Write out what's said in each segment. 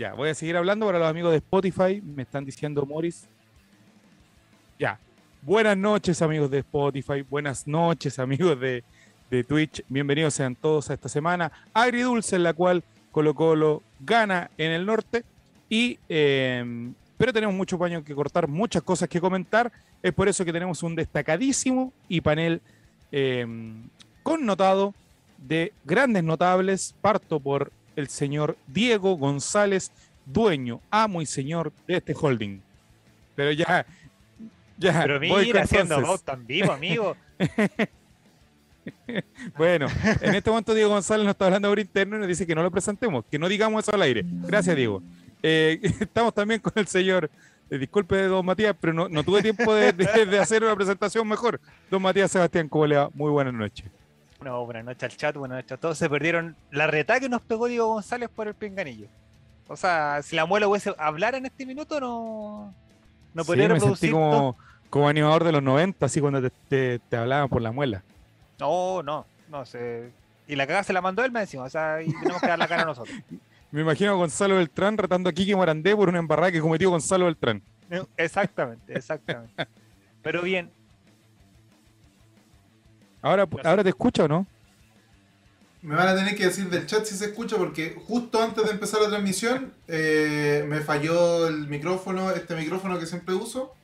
Ya, voy a seguir hablando para los amigos de Spotify. Me están diciendo Morris. Ya. Buenas noches, amigos de Spotify. Buenas noches, amigos de, Twitch. Bienvenidos sean todos a esta semana agridulce en la cual Colo Colo gana en el norte. Y, eh, pero tenemos mucho paño que cortar, muchas cosas que comentar. Es por eso que tenemos un destacadísimo y panel eh, connotado de grandes notables. Parto por el señor Diego González, dueño, amo y señor de este holding. Pero ya, ya. Pero voy mira, con haciendo entonces. voz tan vivo, amigo. Bueno, en este momento Diego González nos está hablando por interno y nos dice que no lo presentemos, que no digamos eso al aire. Gracias, Diego. Eh, estamos también con el señor, eh, disculpe, don Matías, pero no, no tuve tiempo de, de- de hacer una presentación mejor. Don Matías Sebastián, ¿cómo le va? Muy buenas noches. No, buenas noches al chat, buenas noches a todos. Se perdieron la reta que nos pegó Diego González por el pinganillo. O sea, si la muela hubiese hablar en este minuto, no, no Sí, podría me sentí reproducir. como, como animador de los 90, así cuando te, te- te hablaban por la muela. No, no, no sé. Y la cagada se la mandó él me encima, o sea, y tenemos que dar la cara a nosotros. Me imagino a Gonzalo Beltrán retando a Kiki Morandé por una embarrada que cometió Gonzalo Beltrán. Exactamente, exactamente. Pero bien, Ahora, ahora te escucha o no? Me van a tener que decir del chat si se escucha porque justo antes de empezar la transmisión eh, me falló el micrófono, este micrófono que siempre uso,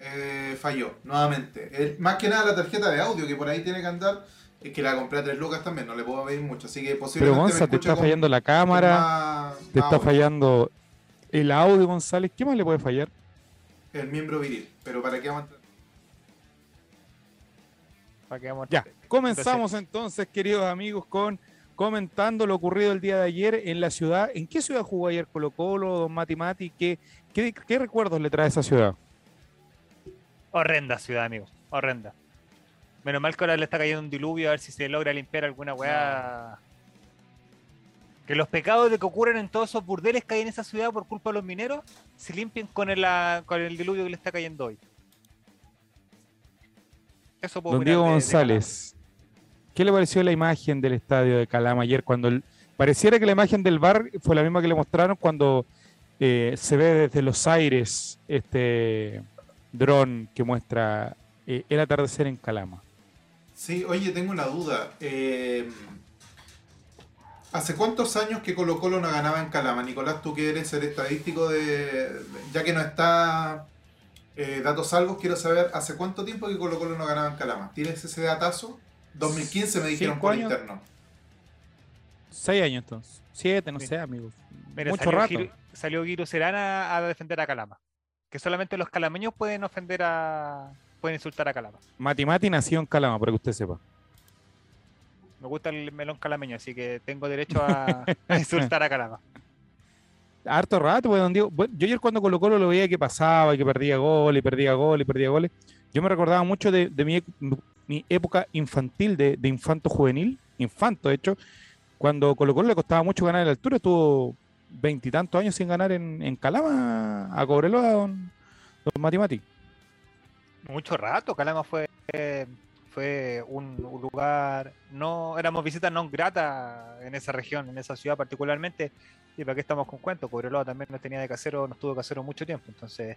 eh, falló nuevamente. El- más que nada la tarjeta de audio que por ahí tiene que andar, es que la compré a 3 lucas también, no le puedo pedir mucho, así que Pero posiblemente Gonza, me te está con- fallando la cámara, más- te más está audio. fallando el audio, González. ¿Qué más le puede fallar? el miembro viril, pero para qué vamos a- para que vamos Ya, comenzamos entonces, queridos amigos, con comentando lo ocurrido el día de ayer en la ciudad. ¿En qué ciudad jugó ayer Colo Colo, Don Mati Mati? ¿Qué, qué, qué recuerdos le trae esa ciudad? Horrenda ciudad, amigos. Horrenda. Menos mal que ahora le está cayendo un diluvio a ver si se logra limpiar alguna weá. Que los pecados de que ocurren en todos esos burdeles que hay en esa ciudad por culpa de los mineros se limpien con el, con el diluvio que le está cayendo hoy. Eso puedo Don Diego de- de González, ¿qué le pareció la imagen del estadio de Calama ayer cuando el- pareciera que la imagen del bar fue la misma que le mostraron cuando eh, se ve desde los aires este dron que muestra eh, el atardecer en Calama? Sí, oye, tengo una duda. Eh, ¿Hace cuántos años que Colo Colo no ganaba en Calama? Nicolás, tú que eres el estadístico de... de- Ya que no está eh, Datos Salvos, quiero saber, ¿hace cuánto tiempo que Colo Colo no ganaba en Calama? ¿Tienes ese datazo? 2015 me dijeron Cinco por años. interno. Seis años entonces. Siete, no Sí. sé, amigos. Mira, Mucho salió rato. Giro- salió Guiro Serana a defender a Calama. Que solamente los calameños pueden ofender a. pueden insultar a Calama. Mati Mati nació en Calama, para que usted sepa. Me gusta el melón calameño, así que tengo derecho a, a insultar a Calama. Harto rato, pues, don Diego. Bueno, yo ayer cuando Colo Colo lo veía que pasaba y que perdía gol y perdía gol y perdía goles, yo me recordaba mucho de, mi, mi época infantil, de, de infanto juvenil, infanto de hecho, cuando Colo Colo le costaba mucho ganar en la altura, estuvo veintitantos años sin ganar en, en Calama a Cobreloa, don, don Mati. Mucho rato, Calama fue, fue un, lugar, no éramos visitas no grata en esa región, en esa ciudad particularmente, y para qué estamos con cuentos, Cobreloa también nos tenía de casero, nos tuvo de casero mucho tiempo, entonces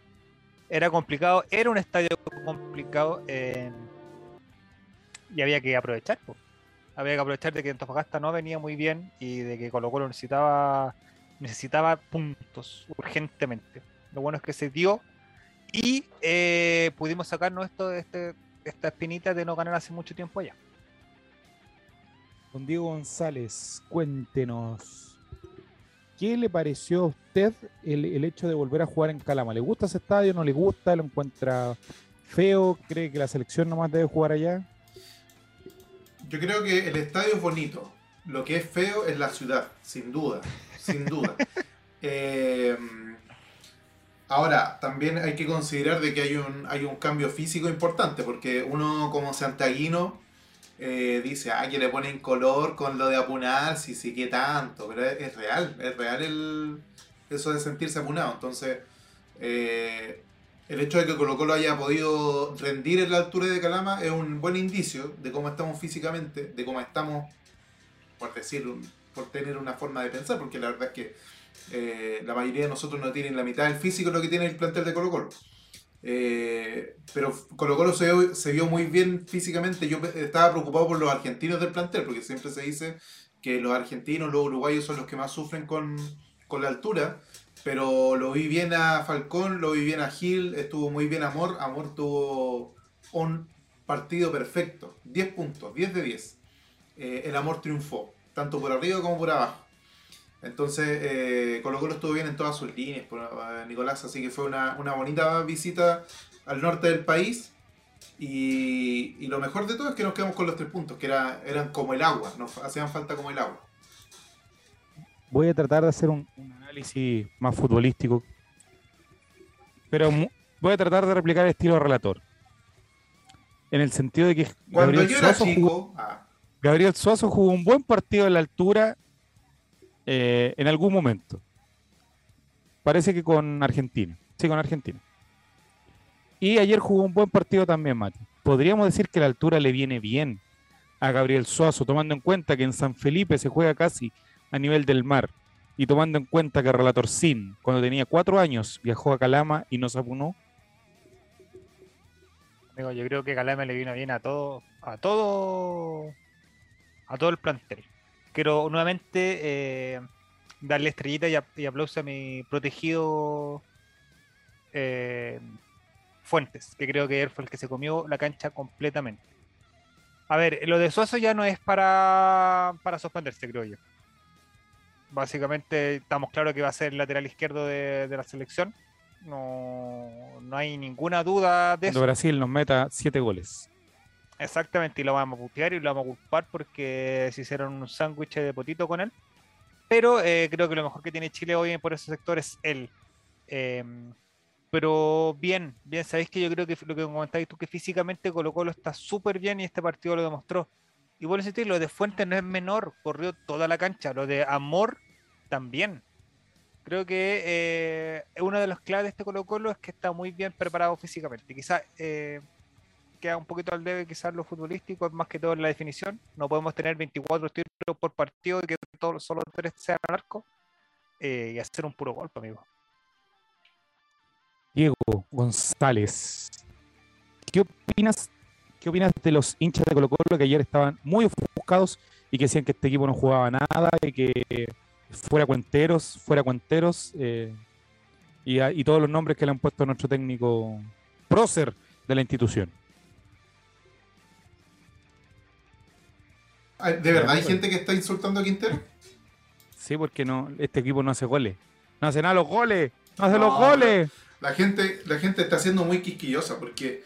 era complicado, era un estadio complicado y había que aprovechar, había que aprovechar de que Antofagasta no venía muy bien y de que Colo Colo necesitaba, necesitaba puntos urgentemente. Lo bueno es que se dio y eh, pudimos sacarnos esto, este, esta espinita de no ganar hace mucho tiempo allá. Don Diego González, cuéntenos. ¿Qué le pareció a usted el, el hecho de volver a jugar en Calama? ¿Le gusta ese estadio? ¿No le gusta? ¿Lo encuentra feo? ¿Cree que la selección nomás debe jugar allá? Yo creo que el estadio es bonito. Lo que es feo es la ciudad, sin duda. Sin duda. Eh, ahora, también hay que considerar de que hay un, hay un cambio físico importante, porque uno como santiaguino eh, dice, ah, que le ponen color con lo de apunar, sí, sí, que tanto, pero es, real, es real el, eso de sentirse apunado. Entonces, eh, el hecho de que Colo Colo haya podido rendir en la altura de Calama es un buen indicio de cómo estamos físicamente, de cómo estamos, por decir, un- por tener una forma de pensar, porque la verdad es que Eh, la mayoría de nosotros no tienen la mitad del físico lo que tiene el plantel de Colo Colo. Eh, pero Colo Colo se, se, vio muy bien físicamente. Yo estaba preocupado por los argentinos del plantel, porque siempre se dice que los argentinos, los uruguayos son los que más sufren con, con la altura. Pero lo vi bien a Falcón, lo vi bien a Gil, estuvo muy bien Amor. Amor tuvo un partido perfecto, 10 puntos, 10 de 10. Eh, el Amor triunfó, tanto por arriba como por abajo. Entonces, eh, Colo Colo estuvo bien en todas sus líneas, por, eh, Nicolás, así que fue una, bonita visita al norte del país. Y, lo mejor de todo es que nos quedamos con los tres puntos, que era, eran como el agua, nos hacían falta como el agua. Voy a tratar de hacer un, análisis más futbolístico, pero voy a tratar de replicar el estilo relator. En el sentido de que Gabriel Suazo, jugó, ah. Gabriel Suazo jugó un buen partido en la altura eh, en algún momento. Parece que con Argentina. Sí, con Argentina. Y ayer jugó un buen partido también, Mati. Podríamos decir que la altura le viene bien a Gabriel Suazo, tomando en cuenta que en San Felipe se juega casi a nivel del mar. Y tomando en cuenta que Relator Sin, cuando tenía cuatro años, viajó a Calama y no se apunó. Amigo, yo creo que Calama le vino bien a todo, a todo, a todo el plantel quiero nuevamente eh, darle estrellita y, aplauso a mi protegido eh, Fuentes, que creo que ayer fue el que se comió la cancha completamente. A ver, lo de Suazo ya no es para, para suspenderse, creo yo. Básicamente estamos claros que va a ser el lateral izquierdo de, la selección. No, no, hay ninguna duda de Cuando Brasil nos meta siete goles. Exactamente, y lo vamos a putear y lo vamos a culpar porque se hicieron un sándwich de potito con él. Pero eh, creo que lo mejor que tiene Chile hoy por ese sector es él. Em, pero bien, bien, sabéis que yo creo que lo que comentáis tú, que físicamente Colo Colo está súper bien y este partido lo demostró. Y vuelvo a decir, lo de Fuentes no es menor, corrió toda la cancha. Lo de Amor también. Creo que eh, una de las claves de este Colo Colo es que está muy bien preparado físicamente. Quizás eh, queda un poquito al debe quizás lo futbolístico, es más que todo en la definición. No podemos tener 24 tiros por partido y que todos, solo tres sean al arco eh, y hacer un puro golpe, amigo. Diego González, ¿qué opinas, qué opinas de los hinchas de Colo Colo que ayer estaban muy ofuscados y que decían que este equipo no jugaba nada y que fuera cuenteros, fuera cuenteros eh, y, y todos los nombres que le han puesto a nuestro técnico prócer de la institución? ¿De verdad hay gente que está insultando a Quintero? Sí, porque no, este equipo no hace goles. No hace nada los goles. No hace los goles. La gente, la gente está siendo muy quisquillosa porque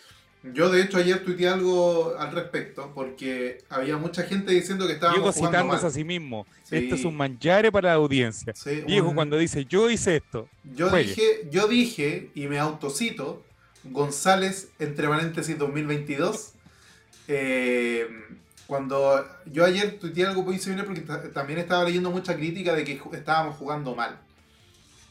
yo de hecho ayer tuiteé algo al respecto porque había mucha gente diciendo que estaba Diego citándose a sí mismo. Esto es un manchare para la audiencia. Diego cuando dice yo hice esto. Yo dije, yo dije y me autocito González entre paréntesis 2022. Eh, cuando yo ayer tuiteé algo muy similar porque también estaba leyendo mucha crítica de que estábamos jugando mal.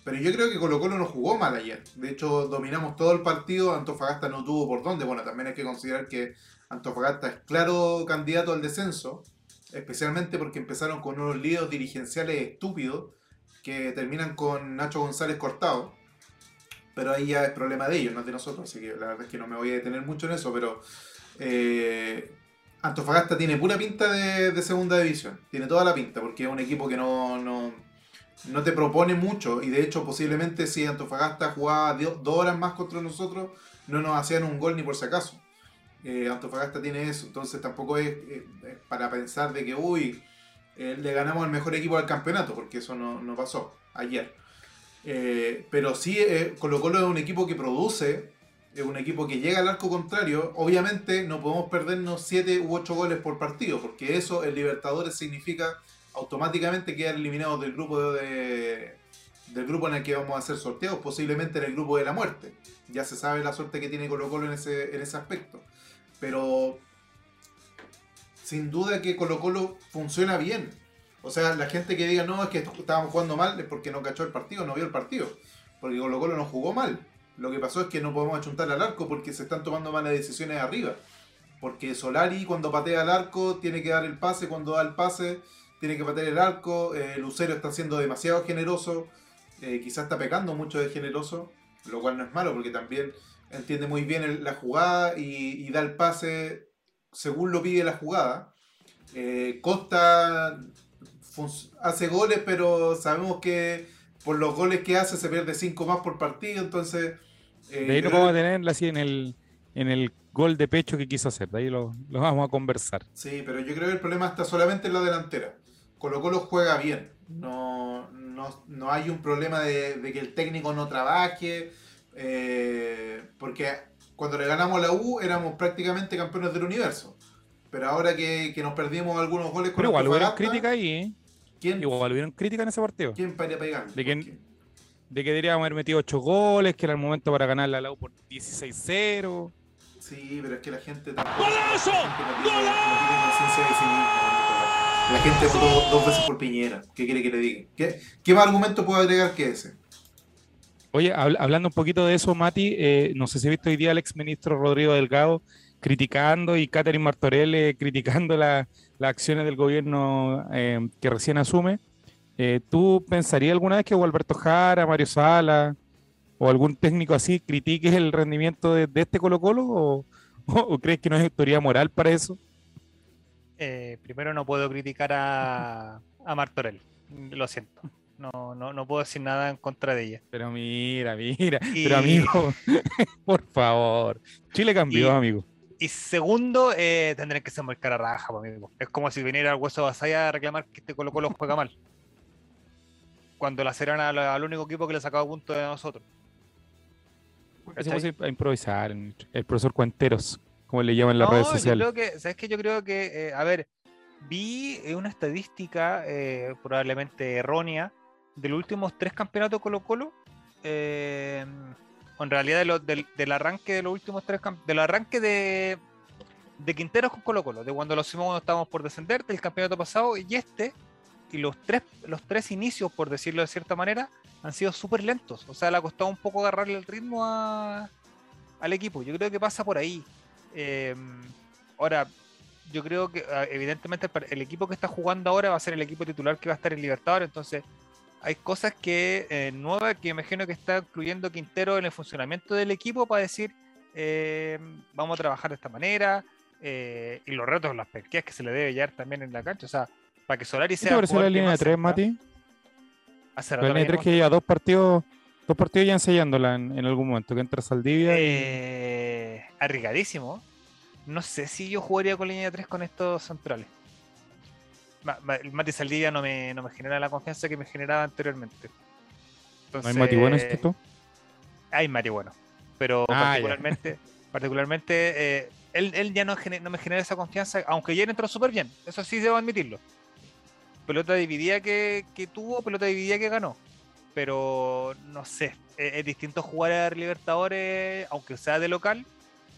Pero yo creo que Colo Colo no jugó mal ayer. De hecho, dominamos todo el partido. Antofagasta no tuvo por dónde. Bueno, también hay que considerar que Antofagasta es claro candidato al descenso. Especialmente porque empezaron con unos líos dirigenciales estúpidos que terminan con Nacho González cortado. Pero ahí ya es problema de ellos, no de nosotros. Así que la verdad es que no me voy a detener mucho en eso. Pero eh, Antofagasta tiene pura pinta de, segunda división. Tiene toda la pinta, porque es un equipo que no, no, te propone mucho. Y de hecho, posiblemente si Antofagasta jugaba dos horas más contra nosotros, no nos hacían un gol ni por si acaso. Eh, Antofagasta tiene eso, entonces tampoco es, para pensar de que, uy, eh, le ganamos al mejor equipo del campeonato, porque eso no, pasó ayer. Eh, pero sí, Colo Colo es un equipo que produce es un equipo que llega al arco contrario, obviamente no podemos perdernos 7 u 8 goles por partido, porque eso en Libertadores significa automáticamente quedar eliminados del grupo de, del grupo en el que vamos a hacer sorteados, posiblemente en el grupo de la muerte. Ya se sabe la suerte que tiene Colo Colo en ese, en ese aspecto. Pero sin duda que Colo Colo funciona bien. O sea, la gente que diga no, es que estábamos jugando mal es porque no cachó el partido, no vio el partido. Porque Colo Colo no jugó mal. Lo que pasó es que no podemos achuntar al arco porque se están tomando malas decisiones arriba. Porque Solari cuando patea al arco tiene que dar el pase, cuando da el pase tiene que patear el arco, eh, Lucero está siendo demasiado generoso eh, quizás está pecando mucho de generoso, lo cual no es malo porque también entiende muy bien la jugada y, da el pase según lo pide la jugada. Eh, Costa hace goles, pero sabemos que por los goles que hace se pierde 5 más por partido, entonces... eh, De ahí no creo- vamos a tenerla así en el, en el gol de pecho que quiso hacer. De ahí lo, lo vamos a conversar. Sí, pero yo creo que el problema está solamente en la delantera. Colo Colo juega bien. No, no, no hay un problema de, de que el técnico no trabaje. eh, porque cuando le ganamos la U éramos prácticamente campeones del universo. Pero ahora que, que nos perdimos algunos goles con Pero igual Antofagasta, crítica ahí, ¿eh? ¿Quién, Igual hubieron crítica en ese partido. ¿quién para pegar? ¿De quién? De que deberíamos haber metido 8 goles, que era el momento para ganar la U por 16-0. Sí, pero es que la gente tampoco. ¡Golazo! La gente de votó dos veces por Piñera. ¿Qué quiere que le diga? ¿Qué, qué más argumento puedo agregar que ese? Oye, habl- hablando un poquito de eso, Mati, eh, no sé si he visto hoy día al ex ministro Rodrigo Delgado criticando y Catherine Martorell criticando la- las acciones del gobierno eh, que recién asume. Eh, ¿Tú pensarías alguna vez que Gualberto Jara, Mario Sala o algún técnico así critique el rendimiento de, de este Colo Colo o, crees que no hay autoridad moral para eso? Eh, primero no puedo criticar a, a Martorell. Lo siento. No, no, no puedo decir nada en contra de ella. Pero mira, mira, Y- pero amigo, por favor, Chile cambió, Y- amigo. Y segundo, eh, tendrán que ser muy cara raja, pues, amigo. Es como si viniera el hueso Basaya a reclamar que este Colo Colo juega mal. Cuando la Serena al, al único equipo que le sacaba puntos de nosotros. Puso a improvisar, el profesor Cuenteros, como le llaman en las No, redes yo sociales. creo que, ¿sabes qué? Yo creo que, eh, a ver, vi eh, una estadística eh, probablemente errónea de los últimos tres campeonatos Colo Colo. eh, en realidad de lo- del, arranque de los últimos tres del arranque de, de Quinteros con Colo Colo, de cuando lo hicimos cuando estábamos por descender, del campeonato pasado y este, y los tres, los tres inicios, por decirlo de cierta manera, han sido súper lentos. O sea, le ha costado un poco agarrarle el ritmo al equipo. Yo creo que pasa por ahí. Eh, ahora, yo creo que ah, evidentemente el equipo que está jugando ahora va a ser el equipo titular que va a estar en Libertadores, entonces hay cosas que eh, nuevas que imagino que está incluyendo Quintero en el funcionamiento del equipo para decir eh, vamos a trabajar de esta manera eh, y los retos, las pesqueas que se le debe hallar también en la cancha, o sea, para que Solari ¿Qué sea te pareció la línea de más tres, cerca- Mati? Hace La línea de tres venimos- que lleva dos partidos, dos partidos ya ensayándola en, en algún momento, que entra Saldivia y- Eh, arriesgadísimo. No sé si yo jugaría con línea de 3 con estos centrales. El Mati Saldivia no me, no me genera la confianza que me generaba anteriormente. ¿No hay Entonces, Mati bueno este tú? Hay Mati bueno. Pero Ah, ya. particularmente, particularmente eh, él, él ya no, me genera esa confianza, aunque ayer entró súper bien. Eso sí debo admitirlo. Pelota dividida que, que tuvo, pelota dividida que ganó. Pero no sé, es, es distinto jugar a Libertadores, aunque sea de local,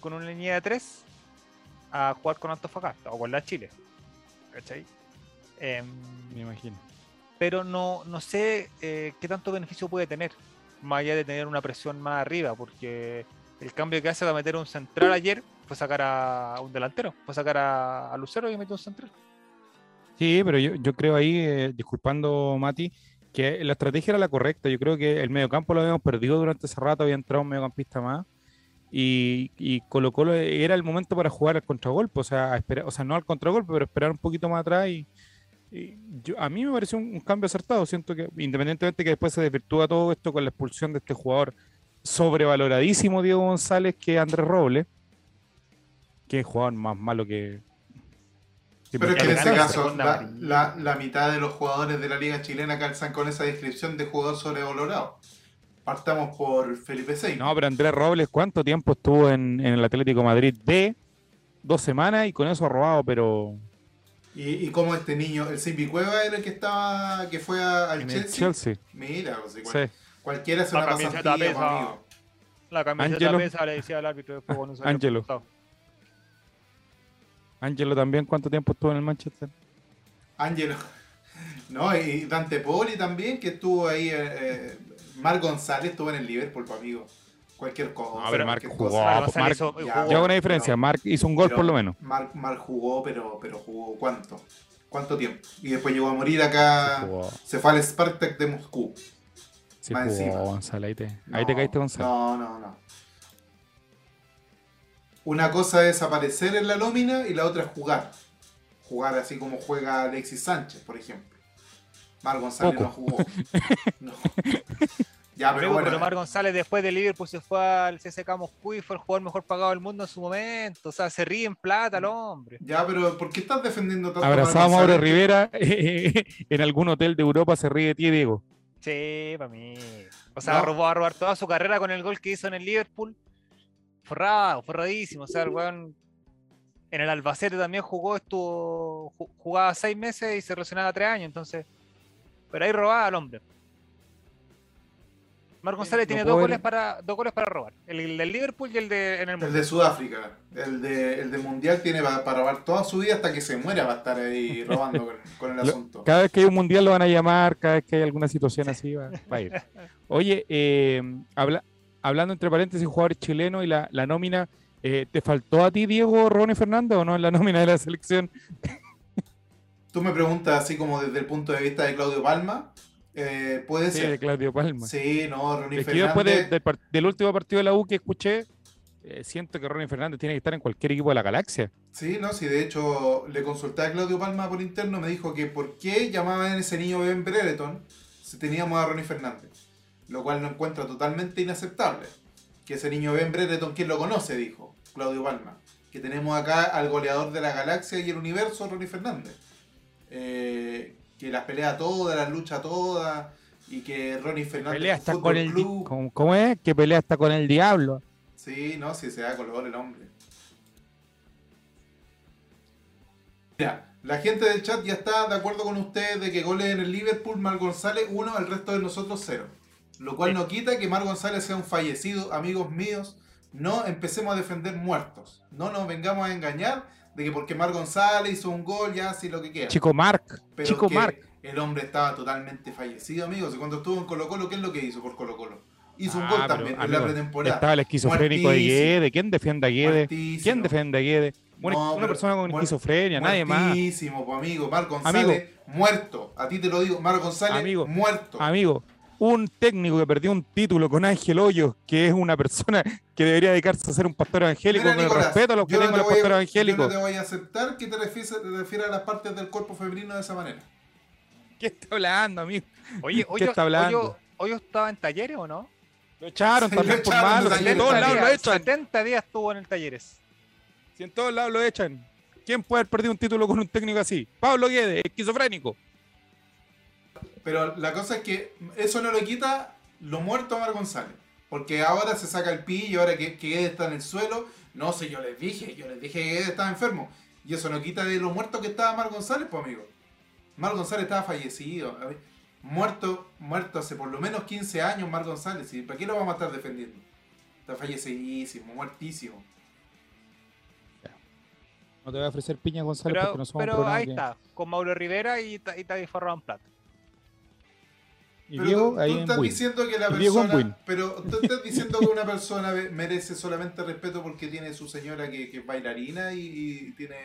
con una línea de 3, a jugar con Antofagasta o con la Chile. ¿Cachai? Em, Me imagino. pero no, no sé eh, qué tanto beneficio puede tener, más allá de tener una presión más arriba, porque el cambio que hace va a meter un central ayer fue sacar a un delantero, fue sacar a, a Lucero y metió un central. Sí, pero yo, yo creo ahí, eh, disculpando Mati, que la estrategia era la correcta. Yo creo que el mediocampo lo habíamos perdido durante ese rato, había entrado un mediocampista más. Y, y Colo Colo era el momento para jugar al contragolpe, o sea, a esperar, o sea, no al contragolpe, pero esperar un poquito más atrás. Y yo- a mí me pareció un, un cambio acertado. Siento que, independientemente que después se desvirtúa todo esto con la expulsión de este jugador sobrevaloradísimo, Diego González, que Andrés Robles, que es jugador más malo que. que Pero es que en ese caso, la, la- la mitad de los jugadores de la Liga Chilena calzan con esa descripción de jugador sobrevalorado. Partamos por Felipe Sey. No, pero Andrés Robles, ¿cuánto tiempo estuvo en, en el Atlético de Madrid? De dos semanas y con eso ha robado, pero Y, y como este niño, el Simbi Cueva era el que estaba, que fue a- al en Chelsea. Chelsea. Mira, o sea, cual- Sí. cualquiera hace La una camiseta pasantía, pesa. amigo. La camiseta Ángelo. pesa, le decía al árbitro después cuando salió Ángelo. expulsado. Ángelo también, ¿cuánto tiempo estuvo en el Manchester? Ángelo. No, y Dante Poli también, que estuvo ahí. Eh, eh, Mar González estuvo en el Liverpool, pues, amigo. Cualquier cosa. No, pero Marc cualquier jugó, cosa. Mar González Marc- hizo- ya, jugó- Yo hago una diferencia, Marc hizo un gol Pero por lo menos. Mar, Mar jugó, pero, pero jugó ¿cuánto? ¿Cuánto tiempo? Y después llegó a morir acá. Se fue al Spartak de Moscú. Sí, Más jugó encima. Gonzalo, ahí te, ahí te No, caíste, Gonzalo. No, no, no. Una cosa es aparecer en la nómina y la otra es jugar. Jugar así como juega Alexis Sánchez, por ejemplo. Mar González Poco. no jugó. No. Ya, pero Luego, bueno. pero Mar González después de Liverpool se fue al CSK Moscú y fue el jugador mejor pagado del mundo en su momento. O sea, se ríe en plata el hombre. Ya, pero ¿por qué estás defendiendo tanto a Mar Abrazado a Mauro? Rivera en algún hotel de Europa se ríe de ti, Diego. Sí, para mí. O sea, No. robó, va a robar toda su carrera con el gol que hizo en el Liverpool. Forrado, forradísimo. O sea, el weón en el Albacete también jugó, estuvo, ju- jugaba seis meses y se lesionaba tres años. Entonces, pero ahí robaba al hombre. Mar González tiene dos goles, para, dos goles para robar. El, el del Liverpool y el de en el El de Sudáfrica. El de, el de Mundial tiene para, para robar toda su vida hasta que se muera va a estar ahí robando con, con el asunto. Cada vez que hay un mundial lo van a llamar, cada vez que hay alguna situación así va, va a ir. Oye, eh, habla- hablando entre paréntesis, jugadores chilenos y la, la nómina, eh, ¿te faltó a ti, Diego, Ronnie Fernández o no en la nómina de la selección? Tú me preguntas así como desde el punto de vista de Claudio Palma. Eh, puede Sí, ser. de Claudio Palma. Sí, no, Ronnie Es que yo después de- Fernández. del, último partido de la U que escuché, eh, siento que Ronnie Fernández tiene que estar en cualquier equipo de la galaxia. Sí, no, sí, de hecho le consulté a Claudio Palma por interno, me dijo que por qué llamaban a ese niño Ben Brereton si teníamos a Ronnie Fernández. Lo cual no encuentra totalmente inaceptable. Que ese niño Ben Brereton, ¿quién lo conoce? Dijo Claudio Palma. Que tenemos acá al goleador de la galaxia y el universo, Ronnie Fernández. Eh, que las pelea todas, las lucha todas. Y que Ronnie Fernández Pelea Fútbol con el Club- ¿cómo, cómo es? Que pelea está con el diablo. Sí, no, sí se da color el hombre. Mira, la gente del chat ya está de acuerdo con ustedes de que goles en el Liverpool, Mar González uno, el resto de nosotros cero. Lo cual Sí. no quita que Mar González sea un fallecido, amigos míos. No empecemos a defender muertos. No nos vengamos a engañar de que porque Mar González hizo un gol, ya así lo que quiera. Chico Marc, Pero Chico que Marc. el hombre estaba totalmente fallecido, amigos. Cuando estuvo en Colo Colo, ¿qué es lo que hizo por Colo Colo? Hizo un Ah, gol pero, también en la pretemporada. Estaba el esquizofrénico de. Guede. ¿Quién defiende a Guede? ¿Quién defiende a Guede? Una, No, una pero persona con esquizofrenia, nadie más. Muertísimo, pues, amigo. Mar González, muerto. A ti te lo digo, Mar González, Amigo, muerto. Amigo, un técnico que perdió un título con Ángel Hoyos, que es una persona que debería dedicarse a ser un pastor evangélico, Mira, con el respeto a los que yo no tengan te los voy a- pastores Yo evangélicos. no te voy a aceptar que te refieras a las partes del cuerpo femenino de esa manera. ¿Qué está hablando, amigo? Oye, ¿Qué Hoyo, está hablando? Hoyo- Hoyo estaba en talleres o no? Lo echaron Sí, también lo por malo. en Talleres. todos lados lo echan. 70 días estuvo en el talleres. Si en todos lados lo echan. ¿Quién puede haber perdido un título con un técnico así? Pablo Guedes, esquizofrénico. Pero la cosa es que eso no le quita lo muerto a Mar González. Porque ahora se saca el pi y ahora que, que Guedes está en el suelo. No sé, yo les dije, yo les dije que Guedes estaba enfermo. Y eso no quita de lo muerto que estaba Mar González, pues amigo. Mar González estaba fallecido. A ver, Muerto, muerto hace por lo menos 15 años Mar González. ¿Y para qué lo vamos a estar defendiendo? Está fallecidísimo, muertísimo. No te voy a ofrecer piña, González, Pero, porque no somos pero ahí que- está, con Mauro Rivera y, y Forrado en plata. Y Pero Diego, tú, ahí tú estás Win. diciendo que la persona. Win. Pero tú estás diciendo que una persona merece solamente respeto porque tiene su señora que, que es bailarina y, y tiene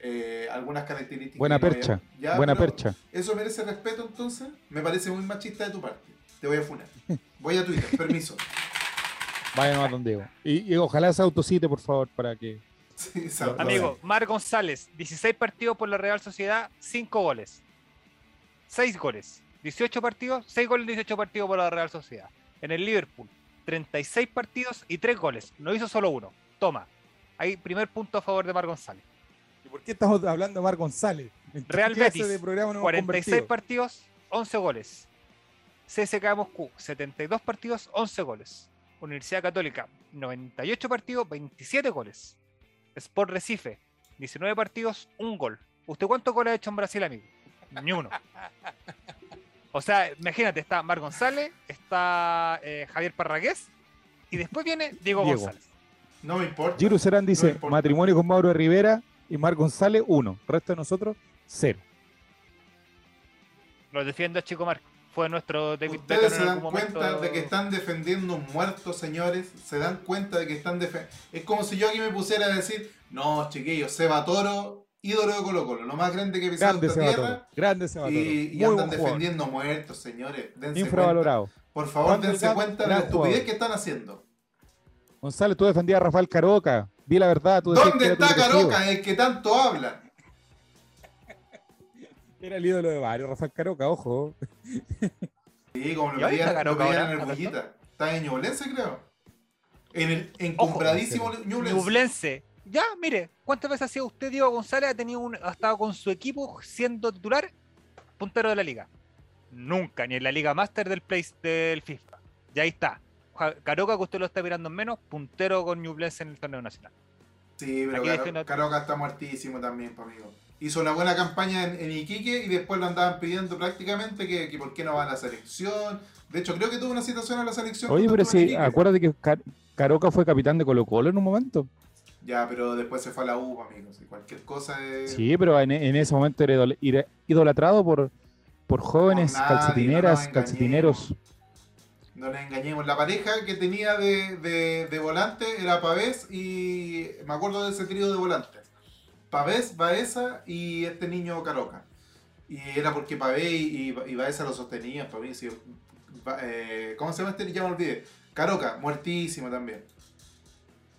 eh, algunas características. Buena percha, Ya, buena percha. ¿Eso merece respeto entonces? Me parece muy machista de tu parte. Te voy a funar. Voy a Twitter, permiso. Vaya más don Diego. Y, y ojalá se autocite, por favor, para que. Sí, sabe, lo Amigo, Mar González, 16 partidos por la Real Sociedad, 5 goles. 6 goles. 18 partidos, 6 goles, 18 partidos por la Real Sociedad. En el Liverpool, 36 partidos y 3 goles. No hizo solo uno. Toma. Ahí, primer punto a favor de Mar González. ¿Y por qué estamos hablando de Mar González? ¿En Real Betis, de programa nos hemos 46 convertido? partidos, 11 goles. CSKA Moscú, 72 partidos, 11 goles. Universidad Católica, 98 partidos, 27 goles. Sport Recife, 19 partidos, 1 gol. ¿Usted cuántos goles ha hecho en Brasil, amigo? Ni uno. O sea, imagínate, está Mar González, está eh, Javier Parragués y después viene Diego, Diego. González. No me importa. Giru Serán No dice: importa. matrimonio con Mauro Rivera y Mar González, uno. El resto de nosotros, cero. Lo defiendo a Chico Mar. Fue nuestro David Ustedes Beckham se dan cuenta momento. de que están defendiendo un muerto, señores. Se dan cuenta de que están defendiendo. Es como si yo aquí me pusiera a decir: No, chiquillos, Seba Toro ídolo de Colo Colo, lo más grande que pisado Grande esta tierra. Grande Toro. Y, y andan jugador. defendiendo muertos, señores. Dense Infravalorado. cuenta. Por favor, dense cuenta de la estupidez jugador. que están haciendo. González, tú defendías a Rafael Caroca. Vi la verdad. Tú ¿Dónde que era tu está. Caroca, el que tanto habla? Era el ídolo de varios, Rafael Caroca, ojo. Sí, como ¿Y lo veían, en el ¿Acá Bullita. Está en Ñublense, creo. En el Ojo. encompradísimo Ñublense. Ñublense. Ya, mire, ¿cuántas veces ha sido usted, Diego González, ha, tenido un, ha estado con su equipo siendo titular puntero de la liga? Nunca, ni en la Liga Master del, Play, del FIFA. Ya ahí está. Ja- Caroca, que usted lo está mirando menos, puntero con Ñublense en el torneo nacional. Sí, pero Caroca está muertísimo también, pa' amigo. Hizo una buena campaña en, en Iquique y después lo andaban pidiendo prácticamente que, que por qué no va a la selección. De hecho, creo que tuvo una citación a la selección. Oye, pero Iquique. acuérdate que Car- Caroca fue capitán de Colo Colo en un momento. Ya, pero después se fue a la U, amigos. Y cualquier cosa es... Sí, pero en, en ese momento era idol- idolatrado por, por jóvenes, Por nadie, no calcetineras, nos calcetineros. No nos engañemos. La pareja que tenía de, de, de volante era Pavés y... Me acuerdo de ese trío de volantes. Pavés, Baeza y este niño Caroca. Y era porque Pavés y, y, y Baeza lo sostenían. Ba- eh, ¿Cómo se llama este? Ya me olvidé. Caroca, muertísimo también.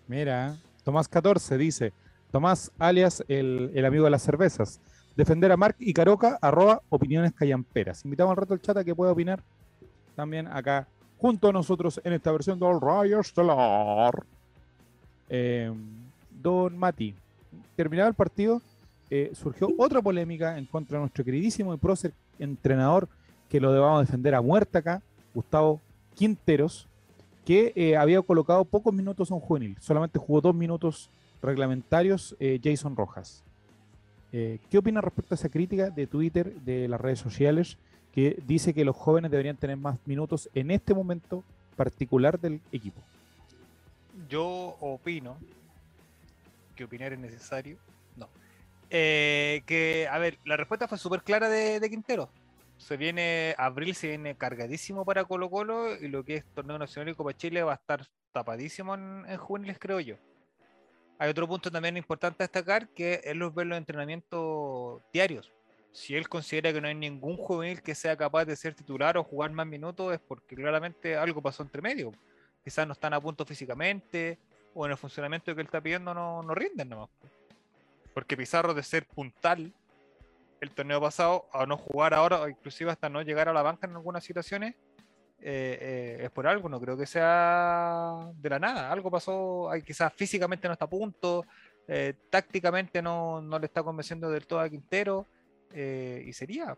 Mira, Tomás 14 dice, Tomás alias el, el amigo de las cervezas. Defender a Marc y Caroca, arroba opiniones callamperas. Invitamos al rato al chat a que pueda opinar también acá junto a nosotros en esta versión del Rayo Estelar. Don Mati, terminado el partido, eh, surgió otra polémica en contra de nuestro queridísimo y prócer entrenador que lo debamos defender a muerte acá, Gustavo Quinteros, que eh, había colocado pocos minutos a un juvenil, solamente jugó dos minutos reglamentarios eh, Jason Rojas. Eh, ¿Qué opina respecto a esa crítica de Twitter, de las redes sociales, que dice que los jóvenes deberían tener más minutos en este momento particular del equipo? Yo opino que opinar es necesario. No. Que, a ver, la respuesta fue súper clara de Quintero. Se viene, abril se viene cargadísimo para Colo Colo y lo que es Torneo Nacional y Copa Chile va a estar tapadísimo en, en juveniles, creo yo. Hay otro punto también importante a destacar que es los ver los entrenamientos diarios. Si él considera que no hay ningún juvenil que sea capaz de ser titular o jugar más minutos es porque claramente algo pasó entre medio quizás no están a punto físicamente o en el funcionamiento que él está pidiendo no, no rinden nomás. Porque Pizarro de ser puntal el torneo pasado a no jugar ahora o inclusive hasta no llegar a la banca en algunas situaciones eh, eh, es por algo, no creo que sea de la nada, algo pasó, quizás físicamente no está a punto, eh, tácticamente no, no le está convenciendo del todo a Quintero eh, y sería,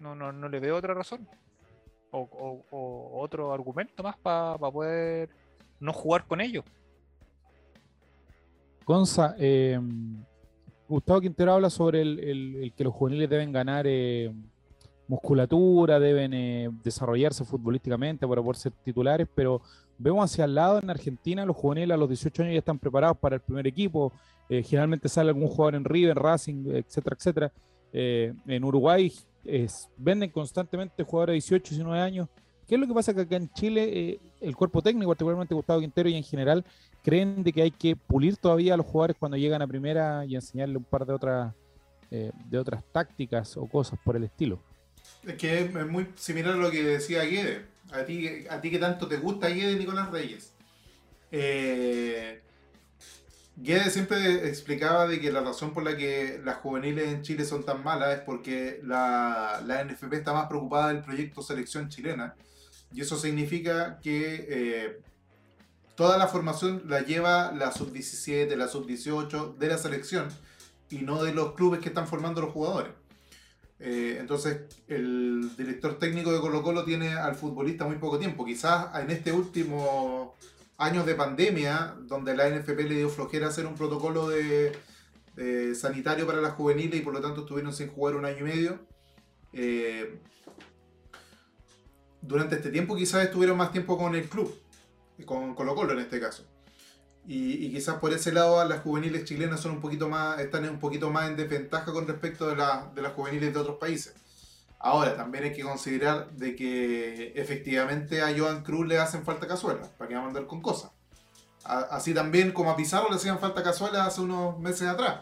no, no, no le veo otra razón o, otro argumento más para poder no jugar con ellos. Gonza, eh, Gustavo Quintero habla sobre el, que los juveniles deben ganar eh, musculatura, deben eh, desarrollarse futbolísticamente para poder ser titulares, pero vemos hacia el lado en Argentina, los juveniles a los 18 años ya están preparados para el primer equipo, eh, generalmente sale algún jugador en River, Racing, etcétera, etcétera. En Uruguay venden constantemente jugadores de 18, 19 años. ¿Qué es lo que pasa que acá en Chile eh, el cuerpo técnico, particularmente Gustavo Quintero y en general, creen de que hay que pulir todavía a los jugadores cuando llegan a primera y enseñarle un par de otras eh, de otras tácticas o cosas por el estilo? Es que es muy similar a lo que decía Guede. A ti, que tanto te gusta Guede, Nicolás Reyes. Eh, siempre explicaba de que la razón por la que las juveniles en Chile son tan malas es porque la, la NFP está más preocupada del proyecto selección chilena. Y eso significa que eh, toda la formación la lleva la sub-17, la sub-18 de la selección y no de los clubes que están formando los jugadores. Eh, entonces, el director técnico de Colo Colo tiene al futbolista muy poco tiempo. Quizás en este último años de pandemia, donde la NFP le dio flojera hacer un protocolo de, sanitario para las juveniles y por lo tanto estuvieron sin jugar un año y medio. eh, durante este tiempo quizás estuvieron más tiempo con el club, con Colo Colo en este caso. Y, y quizás por ese lado las juveniles chilenas son un poquito más, están un poquito más en desventaja con respecto de, la- de las juveniles de otros países. Ahora, también hay que considerar de que efectivamente a Joan Cruz le hacen falta cazuelas, para que va a mandar con cosas. Así también como a Pizarro le hacían falta cazuelas hace unos meses atrás.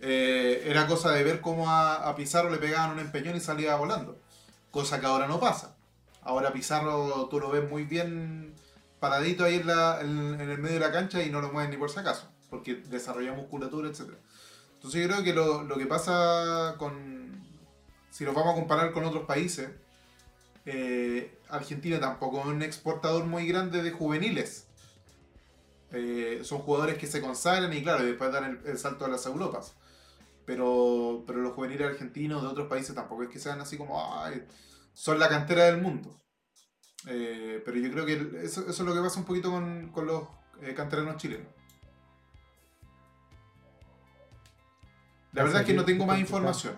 eh, era cosa de ver cómo a, a Pizarro le pegaban un empeñón y salía volando. Cosa que ahora no pasa. Ahora Pizarro tú lo ves muy bien paradito ahí en, la- en- en el medio de la cancha y no lo mueven ni por si acaso, porque desarrolla musculatura, etc. Entonces yo creo que lo, lo que pasa con... Si nos vamos a comparar con otros países, eh, Argentina tampoco es un exportador muy grande de juveniles. Eh, son jugadores que se consagran y claro, después dan el, el salto a las Europas. Pero, pero los juveniles argentinos de otros países tampoco es que sean así como, "Ay, son la cantera del mundo. Eh, pero yo creo que eso es lo que pasa un poquito con, con los eh, canteranos chilenos. La verdad es que no tengo más información.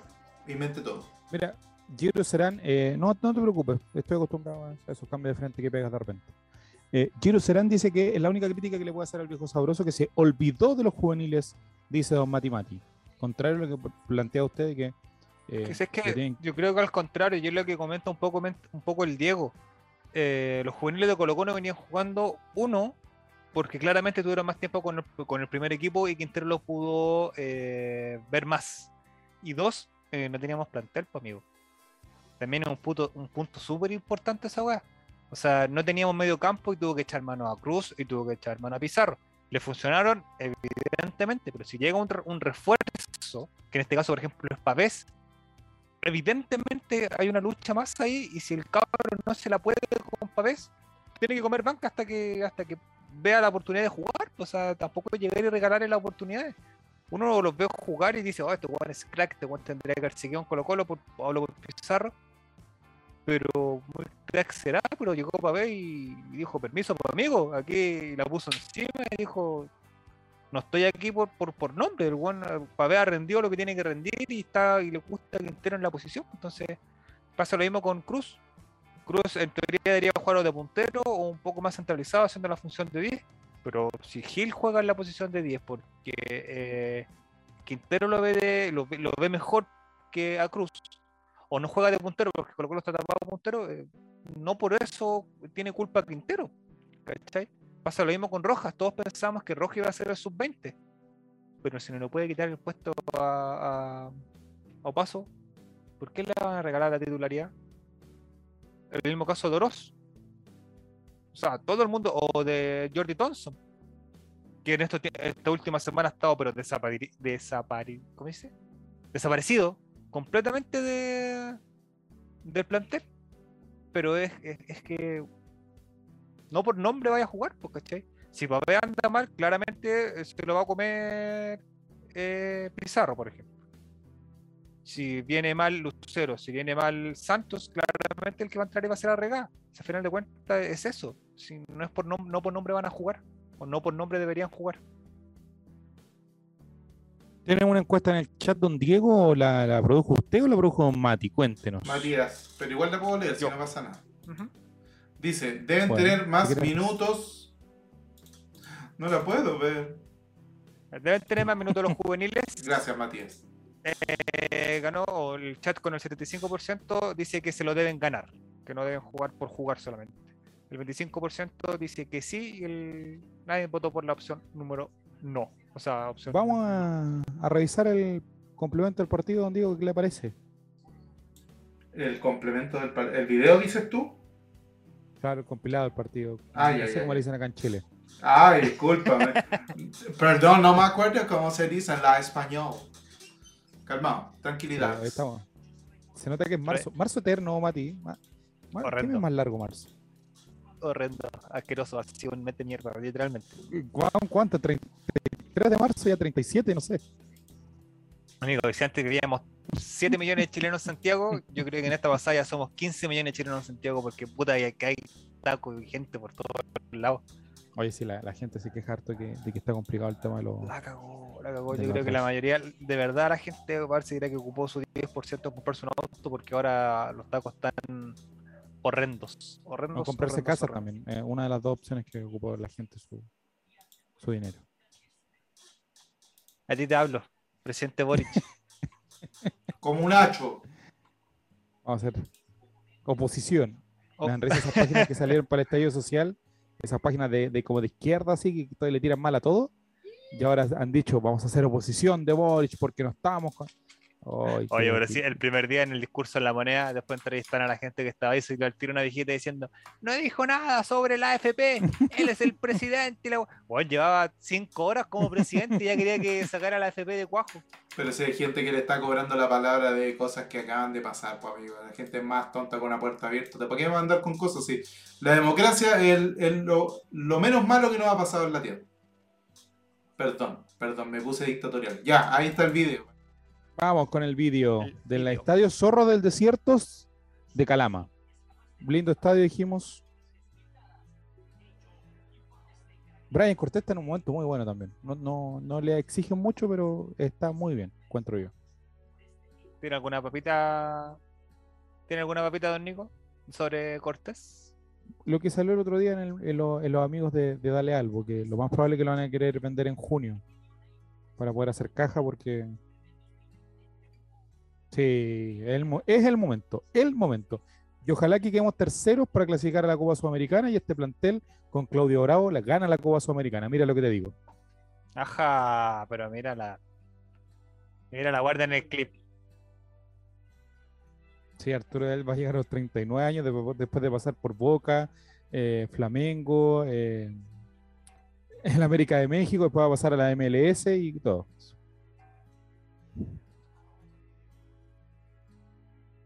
Inventé todo. Mira, Giro Serán, eh, no, no te preocupes, estoy acostumbrado a esos cambios de frente que pegas de repente. Eh, Giro Serán dice que es la única crítica que le puede hacer al viejo sabroso que se olvidó de los juveniles, dice Don Mati Mati. Contrario a lo que plantea usted que, eh, Que si es que que tienen- yo creo que al contrario, yo lo que comenta un poco, un poco el Diego. eh, los juveniles de Colo Colo venían jugando uno, porque claramente tuvieron más tiempo con el, con el primer equipo y Quintero lo pudo eh, ver más. Y dos, no teníamos plantel, pues amigo. También es un, puto, un punto súper importante esa weá. O sea, no teníamos medio campo y tuvo que echar mano a Cruz y tuvo que echar mano a Pizarro. Le funcionaron, evidentemente, pero si llega un, un refuerzo, que en este caso, por ejemplo, es Pavés, evidentemente hay una lucha más ahí y si el cabrón no se la puede con Pavés, tiene que comer banca hasta que hasta que vea la oportunidad de jugar. O sea, tampoco llegar y regalarle las oportunidades. Uno los ve jugar y dice, oh, este weón es crack, este weón tendría que haber seguido en Colo Colo por Pizarro. Pero muy crack será, pero llegó Pavés y dijo, permiso, pues, amigo, aquí la puso encima y dijo, no estoy aquí por, por, por nombre, el weón eh, Pavés ha rendido lo que tiene que rendir y está y le gusta que entero en la posición. Entonces, pasa lo mismo con Cruz. Cruz en teoría debería jugar de puntero o un poco más centralizado haciendo la función de 10. Pero si Gil juega en la posición de 10 porque eh, Quintero lo ve, de- lo, ve- mejor que a Cruz, o no juega de puntero porque Colo Colo está tapado puntero, eh, no por eso tiene culpa Quintero. ¿cachai? Pasa lo mismo con Rojas. Todos pensamos que Rojas iba a ser el sub-20. Pero si no le puede quitar el puesto a, a, Opaso, ¿por qué le van a regalar la titularidad? El mismo caso de Oroz. O sea, todo el mundo, o de Jordi Thompson, que en estos tie- esta última semana ha estado, pero desapari, desapari- ¿cómo dice? Desaparecido completamente de, del plantel. Pero es, es que no por nombre vaya a jugar, pues, ¿cachai? Si Papé anda mal, claramente eh, se lo va a comer eh, Pizarro, por ejemplo. Si viene mal Lucero, si viene mal Santos, claramente el que va a entrar y va a ser Arregá. Si al final de cuentas es eso. Si no es por nom- no por nombre van a jugar, o no por nombre deberían jugar. ¿Tienen una encuesta en el chat, don Diego? ¿O la, la produjo usted o la produjo don Mati? Cuéntenos. Matías, pero igual la puedo leer si no pasa nada. Ujú. Dice, deben Bueno, tener más minutos. No la puedo ver. Deben tener más minutos los juveniles. Gracias, Matías. Eh, ganó el chat con el 75% dice que se lo deben ganar, que no deben jugar por jugar solamente. El 25% dice que sí y el, nadie votó por la opción número no. O sea, opción Vamos a, a revisar el complemento del partido, don Diego, ¿qué le parece? El complemento del ¿El video dices tú? Claro, el compilado del partido. Ay, no ay, sé cómo ay. le dicen acá en Chile. Ay, discúlpame. Perdón, no me acuerdo cómo se dice en la español. Calmado, tranquilidad. Claro, ahí estamos. Se nota que es marzo. Marzo eterno, Mati. Ma- ma- ¿Qué mes más largo marzo? horrendo, asqueroso, así un mete mierda, literalmente. ¿Cuán- ¿Cuánto? ¿33 de marzo? Ya 37, no sé. Amigo, si antes vivíamos 7 millones de chilenos en Santiago, yo creo que en esta pasada ya somos 15 millones de chilenos en Santiago porque puta y que hay tacos y gente por todos lados. Oye, sí, la, la gente se queja harto que, de que está complicado el tema de los. La cagó, la cagó. De Yo creo que la mayoría, de verdad, la gente parece que ocupó su 10% en comprarse un auto porque ahora los tacos están horrendos. Horrendos. No, comprarse horrendos, casa horrendos. también. eh, una de las dos opciones que ocupó la gente su, su dinero. A ti te hablo, presidente Boric. Como un hacho. Vamos a hacer oposición. Oh. Risa esas páginas que salieron para el estallido social, esas páginas de, de como de izquierda, así que todavía le tiran mal a todo. Y ahora han dicho, vamos a hacer oposición de Boric porque no estamos con... Oye, pero sí, el primer día en el discurso en la moneda, después entrevistan a la gente que estaba ahí, se le tiro una viejita diciendo, no dijo nada sobre la AFP, él es el presidente. Y la... Bueno, llevaba cinco horas como presidente y ya quería que sacara la AFP de cuajo. Pero si hay gente que le está cobrando la palabra de cosas que acaban de pasar, pues amigo. La gente es más tonta con la puerta abierta. ¿Para qué va a andar con cosas así? La democracia es, el- es lo, lo menos malo que nos ha pasado en la Tierra. Perdón, perdón, me puse dictatorial. Ya, ahí está el video. Vamos con el vídeo El del estadio Zorro del Desiertos de Calama. Lindo estadio, dijimos. Brian Cortés está en un momento muy bueno también. No, no, no le exigen mucho, pero está muy bien, encuentro yo. ¿Tiene alguna papita? ¿Tiene alguna papita, don Nico? Sobre Cortés. Lo que salió el otro día en, el- en lo- en los amigos de, de Dale Albo, que lo más probable es que lo van a querer vender en junio para poder hacer caja porque... Sí, el es el momento, el momento. Y ojalá que quedemos terceros para clasificar a la Copa Sudamericana y este plantel con Claudio Bravo la gana la Copa Sudamericana. Mira lo que te digo. Ajá, pero mira la. Mira la guarda en el clip. Sí, Arturo Del va a llegar a los 39 años después, después de pasar por Boca, eh, Flamengo, eh, el América de México, después va a pasar a la MLS y todo.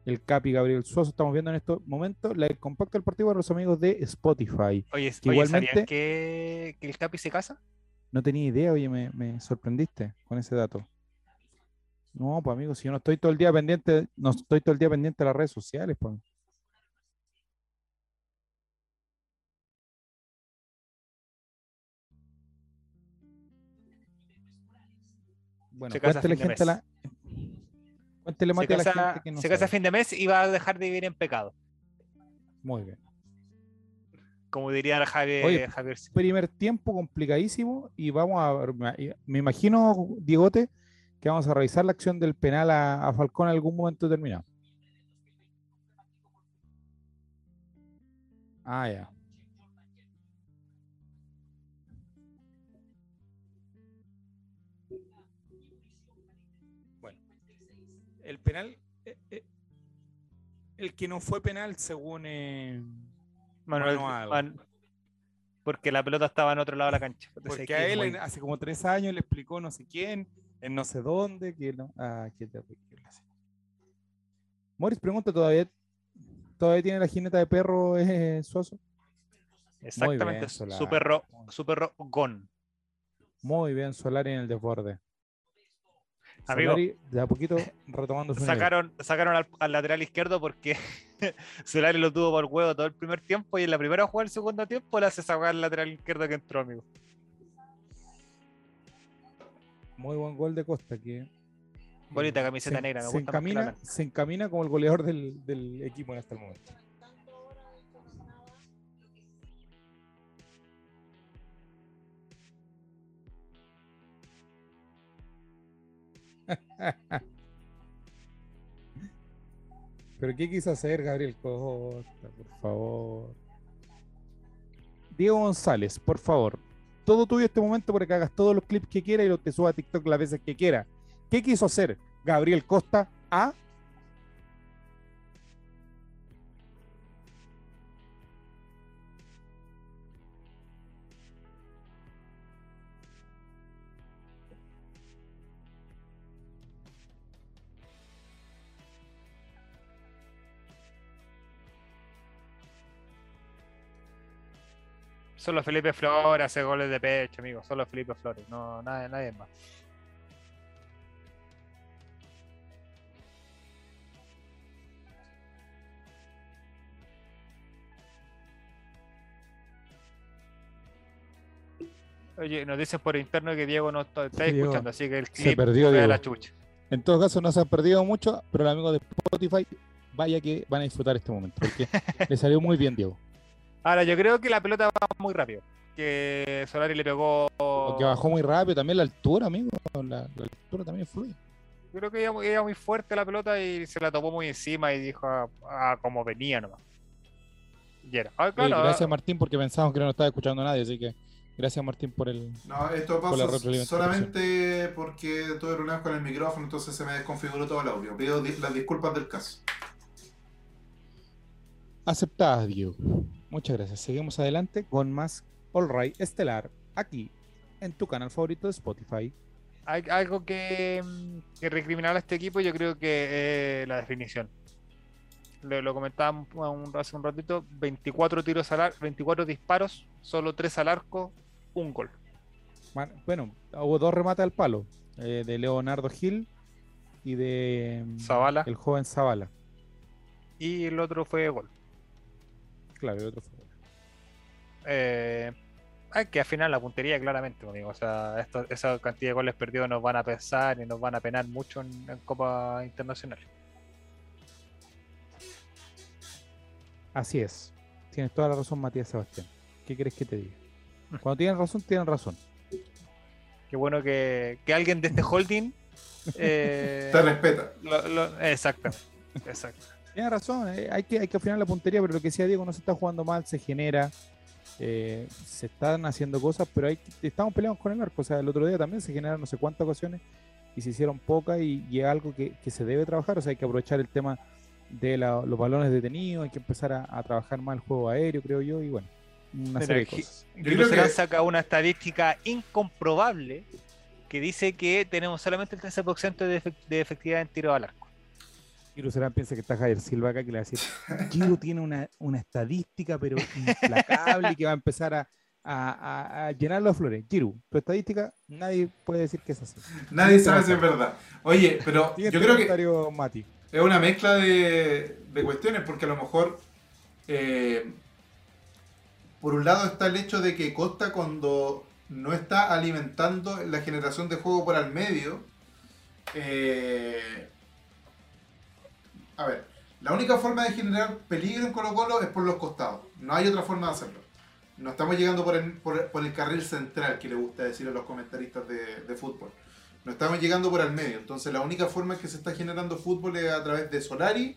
El Capi Gabriel Suazo, estamos viendo en estos momentos la- el compacto del partido para los amigos de Spotify. Oye, Que oye, igualmente- ¿sabían que, que el Capi se casa? No tenía idea, oye, me, me sorprendiste con ese dato. No, pues amigo, si yo no estoy todo el día pendiente, no estoy todo el día pendiente de las redes sociales, pues. Bueno, de gente la... Cuéntele a la casa, gente que no se casa a fin de mes y va a dejar de vivir en pecado. Muy bien. Como diría Javier, Oye, Javier. primer tiempo complicadísimo y vamos a me- me imagino Diegote que vamos a revisar la acción del penal a, a Falcón en algún momento determinado. Ah, ya. Penal, eh, eh, el que no fue penal según eh, Manuel- Manuel. Man- porque la pelota estaba en otro lado de la cancha. Entonces, Porque a él muy- hace como tres años le explicó no sé quién, en no sé dónde, que no. Ah, qué terrible. Morris pregunta, ¿todavía, ¿todavía tiene la jineta de perro eh, Suazo? Exactamente, bien, su- perro, su perro Gon. Muy bien, Solari en el desborde. Amigo. De a poquito retomando su nivel. Sacaron, sacaron al, al lateral izquierdo porque Solari lo tuvo por huevo todo el primer tiempo y en la primera jugada del segundo tiempo le hace sacar al lateral izquierdo que entró, amigo. Muy buen gol de Costa que Bonita eh, camiseta se- negra, me se gusta encamina, blanca. se encamina como el goleador del, del equipo en el momento. ¿Pero qué quiso hacer Gabriel Costa? Por favor. Diego González, por favor. Todo tuyo este momento para que hagas todos los clips que quiera y los te suba a TikTok las veces que quiera. ¿Qué quiso hacer Gabriel Costa a Solo Felipe Flores hace goles de pecho, amigo. Solo Felipe Flores, no nadie, nadie más. Oye, nos dicen por interno que Diego no está, está Sí, Diego. escuchando, así que el Se clip perdió, fue a Diego. la chucha. En todo caso, no se han perdido mucho, pero el amigo de Spotify, vaya que van a disfrutar este momento, porque le salió muy bien, Diego. Ahora, yo creo que la pelota va muy rápido. Que Solari le pegó. Porque bajó muy rápido, también la altura, amigo. La, la altura también fluye. Yo creo que iba, iba muy fuerte la pelota y se la topó muy encima y dijo ah, ah, como venía nomás. Y era. Ah, gracias, ah, Martín, porque pensábamos que no nos estaba escuchando nadie, así que Gracias Martín por el... No, esto pasa solamente porque tuve problemas con el micrófono, entonces se me desconfiguró todo el audio. Pido di- las disculpas del caso. Aceptadas, Diego. Muchas gracias. Seguimos adelante con más All Right Estelar aquí en tu canal favorito de Spotify. Hay algo que, mm, que recriminar a este equipo, yo creo que es la definición. Lo, lo comentábamos hace un ratito: 24 tiros al ar- 24 disparos, solo 3 al arco, un gol. Bueno, hubo dos remates al palo, eh, de Leonardo Gil y de mm, Zavala. el joven Zavala. Y el otro fue gol. Claro, el otro fue. Eh, hay que afinar la puntería, claramente, amigo. O sea, esto- esa cantidad de goles perdidos nos van a pesar y nos van a penar mucho en, en Copa Internacional. Así es. Tienes toda la razón, Matías Sebastián. ¿Qué quieres que te diga? Cuando tienen razón, tienen razón. Qué bueno que, que alguien de este holding. eh, Te respeta. lo- lo- exactamente. Exacto. Tienes razón, eh, hay, que, hay que afinar la puntería, pero lo que decía Diego, no se está jugando mal, se genera, eh, se están haciendo cosas, pero hay, que- estamos peleando con el arco. O sea, el otro día también se generaron no sé cuántas ocasiones y se hicieron pocas y, y es algo que, que se debe trabajar. O sea, hay que aprovechar el tema de la- los balones detenidos, hay que empezar a, a trabajar más el juego aéreo, creo yo, y bueno, una serie de cosas. Yo creo que- saca una estadística incomprobable que dice que tenemos solamente el 13% de, efec- de efectividad en tiro al arco. Giro Serán piensa que está Javier Silva acá, que le va a decir, Giro tiene una, una estadística, pero implacable, y que va a empezar a, a, a- a llenar los flores. Giro, tu estadística, nadie puede decir que es así. Nadie sabe si es verdad. Oye, pero yo creo que Mati. es una mezcla de, de cuestiones, porque a lo mejor, eh, por un lado está el hecho de que Costa cuando no está alimentando la generación de juego por al medio, eh, a ver, la única forma de generar peligro en Colo Colo es por los costados, no hay otra forma de hacerlo. No estamos llegando por el, por, el carril central, que le gusta decir a los comentaristas de, de fútbol. No estamos llegando por al medio. Entonces la única forma en que se está generando fútbol es a través de Solari.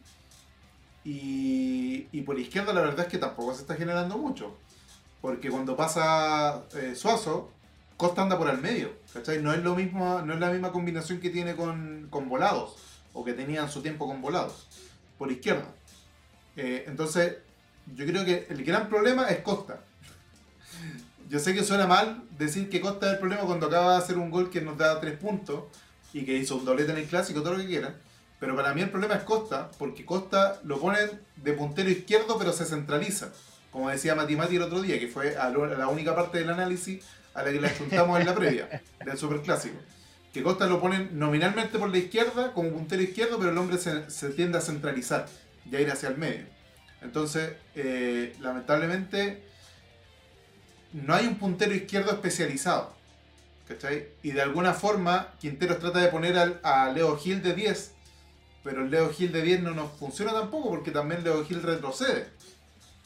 Y, y por izquierda la verdad es que tampoco se está generando mucho. Porque cuando pasa eh, Suazo, Costa anda por al medio. ¿cachai? No es lo mismo, no es la misma combinación que tiene con, con volados. O que tenía en su tiempo con volados. Por izquierda. Eh, entonces, yo creo que el gran problema es Costa. Yo sé que suena mal decir que Costa es el problema cuando acaba de hacer un gol que nos da tres puntos y que hizo un doblete en el clásico, todo lo que quieran. Pero para mí el problema es Costa, porque Costa lo ponen de puntero izquierdo, pero se centraliza. Como decía Mati Mati el otro día, que fue a la única parte del análisis a la que la juntamos en la previa del superclásico. Que Costa lo ponen nominalmente por la izquierda, como puntero izquierdo, pero el hombre se, tiende a centralizar y a ir hacia el medio. Entonces, eh, lamentablemente, no hay un puntero izquierdo especializado. ¿Cachai? Y de alguna forma, Quinteros trata de poner al- a Leo Gil de 10, pero el Leo Gil de 10 no nos funciona tampoco porque también Leo Gil retrocede.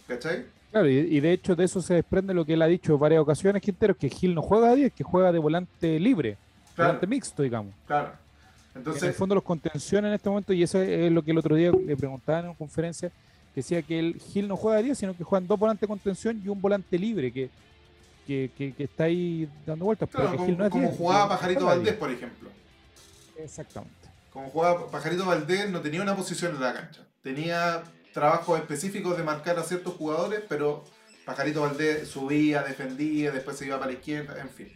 ¿Cachai? Claro, y, de hecho de eso se desprende lo que él ha dicho en varias ocasiones, Quintero, que Gil no juega a 10, que juega de volante libre, Claro, volante mixto, digamos. claro. en el Entonces, fondo los contención en este momento, y eso es lo que el otro día le preguntaba en una conferencia, que decía que el Gil no juega a 10, sino que juegan dos volantes de contención y un volante libre, que, que, que- que está ahí dando vueltas. claro, como, Gil no es como 10, jugaba Pajarito Valdés, 10. por ejemplo. Exactamente. Como jugaba Pajarito Valdés, no tenía una posición en la cancha. Tenía trabajos específicos de marcar a ciertos jugadores, pero Pajarito Valdés subía, defendía, después se iba para la izquierda, en fin.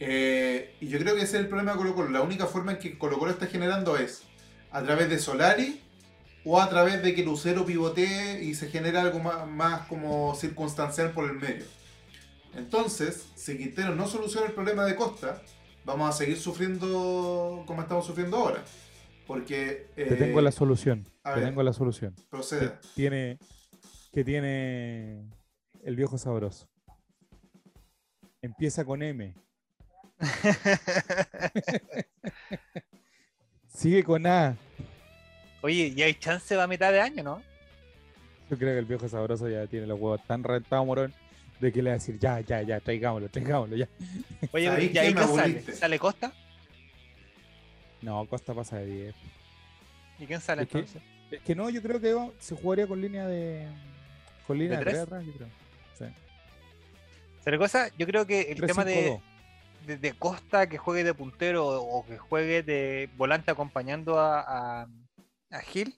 Eh, y yo creo que ese es el problema de Colo Colo. La única forma en que Colo Colo está generando es a través de Solari o a través de que Lucero pivotee y se genera algo más, más como circunstancial por el medio. Entonces, si Quintero no soluciona el problema de Costa, vamos a seguir sufriendo como estamos sufriendo ahora. Porque... Te eh, tengo la solución. Te ver. tengo la solución. Que Proceda. tiene, que tiene el viejo sabroso. Empieza con M. Sigue con A. Oye, y hay chance va a mitad de año, ¿no? Yo creo que el viejo sabroso ya tiene los huevos tan rentados, morón, de que le va a decir, ya, ya, ya, traigámoslo, traigámoslo, ya. Oye, ¿Sabéis ¿y ahí qué? Sale? ¿Sale Costa? No, Costa pasa de 10. ¿Y quién sale Es que- entonces? Es que no, yo creo que se jugaría con línea de. Con línea ¿De de, tres atrás, yo creo. Sí. Zaragoza, yo creo que el tema de, 3-5-2. De, Costa que juegue de puntero o que juegue de volante acompañando a, Gil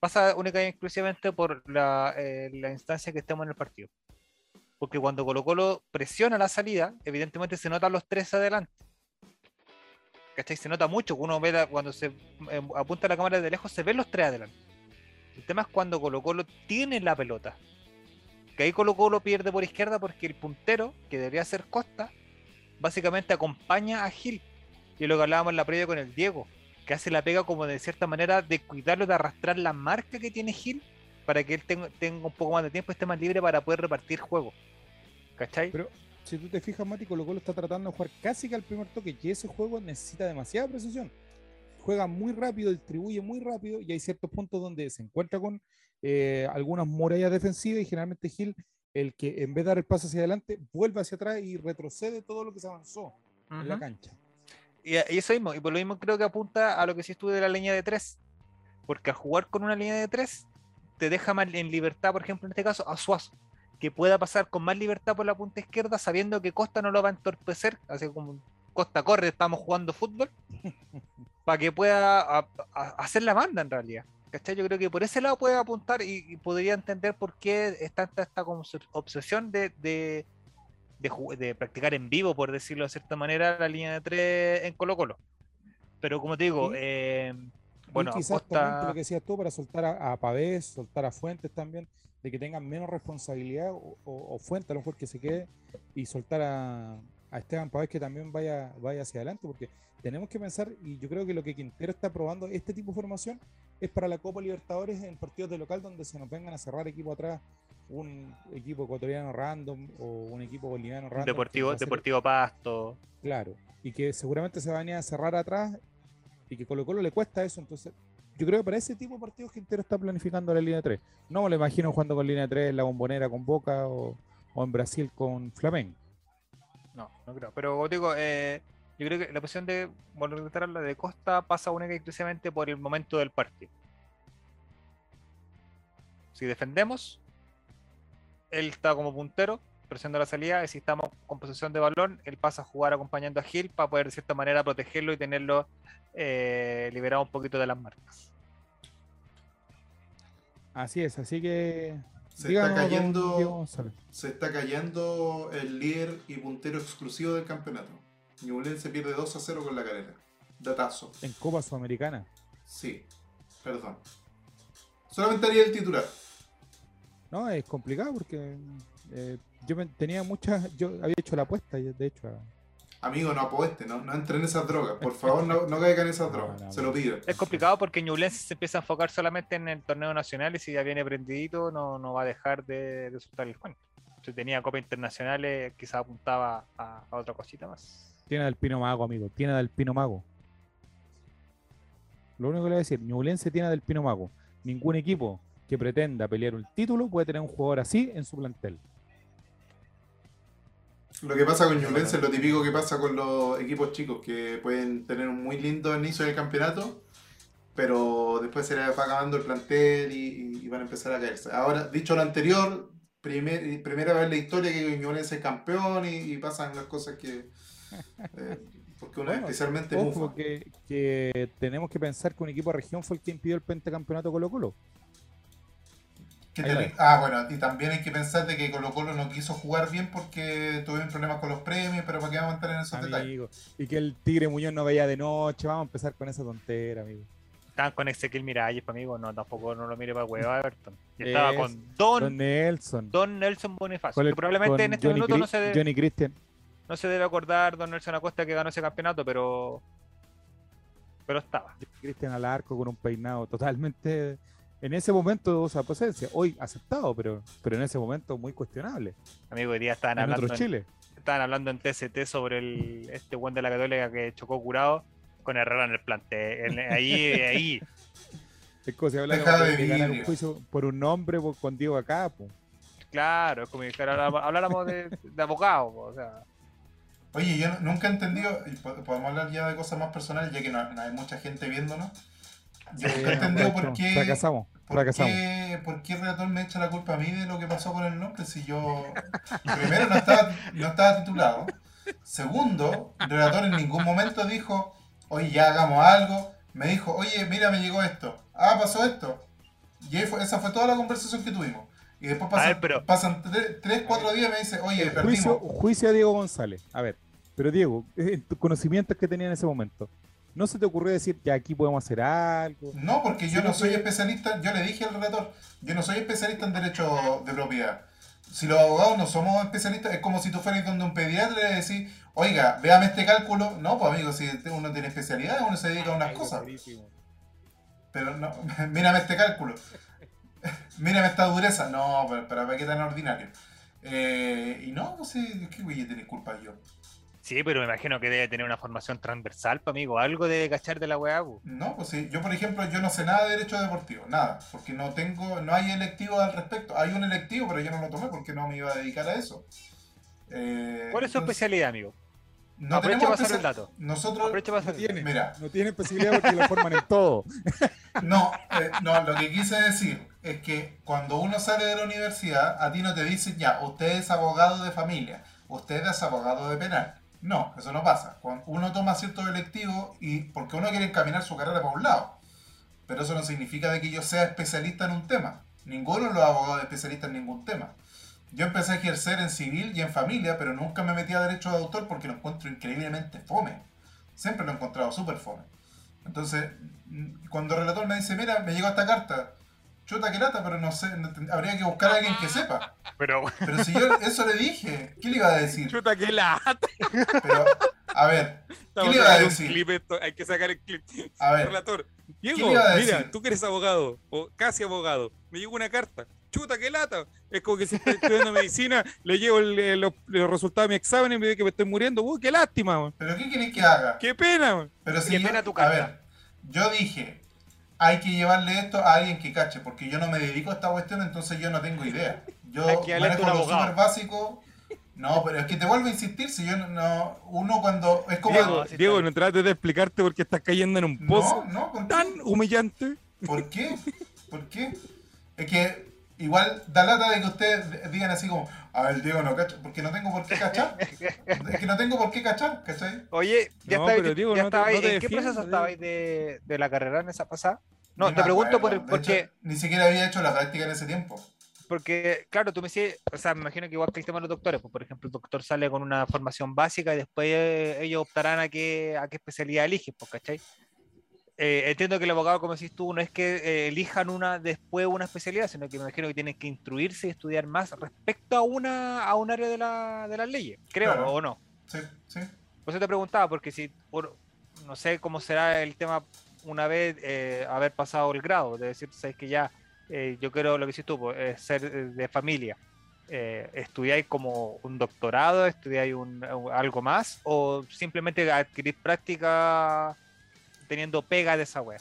pasa única y exclusivamente por la, eh, la instancia que estemos en el partido. Porque cuando Colo Colo presiona la salida, evidentemente se notan los tres adelante. ¿Cachai? Se nota mucho, uno ve cuando se eh, apunta la cámara de lejos, se ven los tres adelante. El tema es cuando Colo Colo tiene la pelota. Que ahí Colo Colo pierde por izquierda porque el puntero, que debería ser Costa, básicamente acompaña a Gil. Y lo que hablábamos en la previa con el Diego, que hace la pega como de cierta manera de cuidarlo, de arrastrar la marca que tiene Gil para que él tenga, tenga un poco más de tiempo y esté más libre para poder repartir juego. ¿Cachai? Pero si tú te fijas, Mati, Colo Colo está tratando de jugar casi que al primer toque, y ese juego necesita demasiada precisión. Juega muy rápido, distribuye muy rápido, y hay ciertos puntos donde se encuentra con eh, algunas murallas defensivas, y generalmente Gil, el que en vez de dar el paso hacia adelante, vuelve hacia atrás y retrocede todo lo que se avanzó en la cancha. Y, y eso mismo, y por lo mismo creo que apunta a lo que sí estuve de la línea de tres. Porque al jugar con una línea de tres, te deja más en libertad, por ejemplo, en este caso, a Suazo, que pueda pasar con más libertad por la punta izquierda, sabiendo que Costa no lo va a entorpecer, así como Costa corre, estamos jugando fútbol, para que pueda a- a- hacer la banda en realidad. ¿Cachai? Yo creo que por ese lado puede apuntar y, y podría entender por qué está esta, esta como obsesión de, de, de ju- de practicar en vivo, por decirlo de cierta manera, la línea de tres en Colo Colo. Pero como te digo, Sí. eh, Y bueno, quizás también lo que decías tú, para soltar a, a Pavés, soltar a Fuentes también, de que tengan menos responsabilidad, o, o- o Fuentes a lo mejor que se quede, y soltar a, a Esteban Pavés que también vaya, vaya hacia adelante, porque tenemos que pensar, y yo creo que lo que Quintero está probando, este tipo de formación, es para la Copa Libertadores en partidos de local donde se nos vengan a cerrar equipo atrás, un equipo ecuatoriano random o un equipo boliviano random. Deportivo, ser- Deportivo Pasto. Claro, y que seguramente se va a venir a cerrar atrás y que Colo Colo le cuesta eso. Entonces, yo creo que para ese tipo de partidos Quintero está planificando la línea 3. No me lo imagino jugando con línea 3 en la bombonera con Boca o, o en Brasil con Flamengo. No, no creo. Pero digo, eh, yo creo que la posición de volver a la de Costa pasa única y exclusivamente por el momento del partido. Si defendemos, él está como puntero, presionando la salida, y si estamos con posesión de balón, él pasa a jugar acompañando a Gil para poder de cierta manera protegerlo y tenerlo eh, liberado un poquito de las marcas. Así es, así que. Se díganos, está cayendo-. Se está cayendo el líder y puntero exclusivo del campeonato. Ñublense pierde 2 a 0 con la carrera. Datazo. en Copa Sudamericana. Sí, perdón. Solamente haría el titular. No, es complicado porque eh, yo tenía muchas. Yo había hecho la apuesta, y de hecho. a- Amigo, no apueste, no, no entren en esas drogas. Por favor, no, no caigan en esas drogas. no, Se lo pido. Es complicado porque Ñublense se empieza a enfocar solamente en el torneo nacional y si ya viene prendidito no, no va a dejar de, de soltar el cuento. Si tenía Copa Internacionales, quizás apuntaba a, a otra cosita más. Tiene del Pino Mago, amigo. Tiene del Pino Mago. Lo único que le voy a decir, Ñublense tiene del Pino Mago. Ningún equipo que pretenda pelear un título puede tener un jugador así en su plantel. Lo que pasa con Ñublense es lo típico que pasa con los equipos chicos, que pueden tener un muy lindo inicio del campeonato, pero después se les va acabando el plantel y, y van a empezar a caerse. Ahora, dicho lo anterior, primer- primera vez en la historia que Ñublense es campeón y, y pasan las cosas que... eh, porque es Bueno, especialmente Ojo que, que tenemos que pensar que un equipo de región fue el que impidió el pentacampeonato Colo Colo. Que ah, bueno, y también hay que pensar de que Colo Colo no quiso jugar bien porque tuvieron problemas con los premios, pero para qué vamos a entrar en esos detalles. Amigo. Y que el Tigre Muñoz no veía de noche. Vamos a empezar con esa tontera, amigo. Estaban con Ezequiel Miralles, pa' amigo. No, tampoco no lo mire para hueva, Everton. Y estaba Es, con Don, Don Nelson. Don Nelson Bonifacio. El- que probablemente en este Johnny minuto no se, de- Johnny Christian. no se debe acordar Don Nelson Acosta que ganó ese campeonato, pero. Pero estaba. Cristian al arco con un peinado totalmente en ese momento usa presencia. Hoy aceptado, pero, pero en ese momento muy cuestionable. Amigo, hoy día estaban En hablando otro en, Chile. estaban hablando en TST sobre el, este buen de la Católica que chocó curado con Herrera en el plantel. En- Ahí, ahí. Es como si habláramos Deja de, de ganar un juicio por un nombre po, con Diego acá. po. Claro, es como si habláramos, de, de abogado. O sea, Oye, yo nunca he entendido, y po- podemos hablar ya de cosas más personales, ya que no, no hay mucha gente viéndonos. Yo nunca he entendido por qué, Fracasamos, por qué, por qué Reatón me echa la culpa a mí de lo que pasó con el nombre. Si yo primero no estaba, no estaba titulado. Segundo, el relator en ningún momento dijo, oye, ya hagamos algo. Me dijo, oye, mira, me llegó esto. Ah, pasó esto. Y ahí fue- esa fue toda la conversación que tuvimos. Y después pasan, ver, pero- pasan tre- tres, cuatro días y me dice, oye, Juicio, perdimos. juicio a Diego González. A ver, pero Diego, tus conocimientos que tenía en ese momento, ¿no se te ocurrió decir que aquí podemos hacer algo? No, porque yo no soy especialista, yo le dije al relator, yo no soy especialista en derecho de propiedad. Si los abogados no somos especialistas, es como si tú fueras donde un pediatra y le decís, oiga, véame este cálculo. No, pues amigo, si uno tiene especialidad, uno se dedica a unas Ay, cosas. Pero no, mírame este cálculo. mírame esta dureza. No, pero, pero ¿para qué tan ordinario? Eh, y no, no sé, ¿qué güey tiene culpa yo? Sí, pero me imagino que debe tener una formación transversal, pa, amigo. Algo debe cachar de la weá. No, pues sí, yo por ejemplo, yo no sé nada de derecho deportivo, nada, porque no tengo, no hay electivo al respecto. Hay un electivo, pero yo no lo tomé porque no me iba a dedicar a eso. Eh, ¿Cuál es su entonces, especialidad, amigo? No Aprovecha tenemos pasar el dato. Nosotros, Aprovecha No tiene, mira, no tiene especialidad porque lo forman en todo. no, eh, no, lo que quise decir es que cuando uno sale de la universidad, a ti no te dicen ya, usted es abogado de familia, usted es abogado de penal. No, eso no pasa. Cuando uno toma ciertos electivos y porque uno quiere encaminar su carrera para un lado. Pero eso no significa de que yo sea especialista en un tema. Ninguno de los abogados es especialista en ningún tema. Yo empecé a ejercer en civil y en familia, pero nunca me metí a derecho de autor porque lo encuentro increíblemente fome. Siempre lo he encontrado súper fome. Entonces, cuando el relator me dice, mira, me llegó esta carta, chuta que lata, pero no sé, habría que buscar a alguien que sepa. Pero, Pero si yo eso le dije, ¿qué le iba a decir? Chuta, que la Pero, a ver, Estamos le iba a decir? clip esto, hay que sacar el clip. a ver, Relator, ¿Qué Diego, le iba a mira, tú que eres abogado, o casi abogado, me llegó una carta. Chuta, qué lata. Es como que si estoy estudiando medicina, le llevo el- los, los resultados de mi examen y me dice que me estoy muriendo. Uy, qué lástima, man. ¿pero qué querés que haga? qué pena. man. Pero si Qué yo- pena tu a carta. ver, yo dije, hay que llevarle esto a alguien que cache, porque yo no me dedico a esta cuestión, entonces yo no tengo idea. Yo manejo lo súper básico. No, pero es que te vuelvo a insistir, si yo no, no- uno cuando es como Diego, Diego, no trates de explicarte por qué estás cayendo en un pozo no, no, tan humillante. ¿Por qué? ¿Por qué? Es que igual da lata de que ustedes digan así como, a ver, Diego no cacha, porque no tengo por qué cachar. Es que no tengo por qué cachar, ¿cachai? oye, ya No, estabais- Diego, ya no te- estabais- no ¿en qué proceso estabais de, de la carrera en esa pasada? No, Ni te pregunto por, De porque, hecho, ni siquiera había hecho la práctica en ese tiempo. porque, claro, tú me decís, o sea, me imagino que igual que el tema de los doctores, pues, por ejemplo, el doctor sale con una formación básica y después eh, ellos optarán a qué, a qué especialidad eligen, pues, ¿cachai? Eh, entiendo que el abogado, como decís tú, no es que eh, elijan una después una especialidad, sino que me imagino que tienen que instruirse y estudiar más respecto a una a un área de, la, de las leyes, creo, Claro. o no. Sí, sí. Por eso te preguntaba, porque si, por- no sé cómo será el tema una vez eh, haber pasado el grado, de decir, sabes que ya, eh, yo quiero lo que hiciste tú, pues, ser de familia. Eh, ¿Estudiáis como un doctorado? ¿Estudiáis un, un- algo más? ¿O simplemente adquirís práctica teniendo pega de esa wea?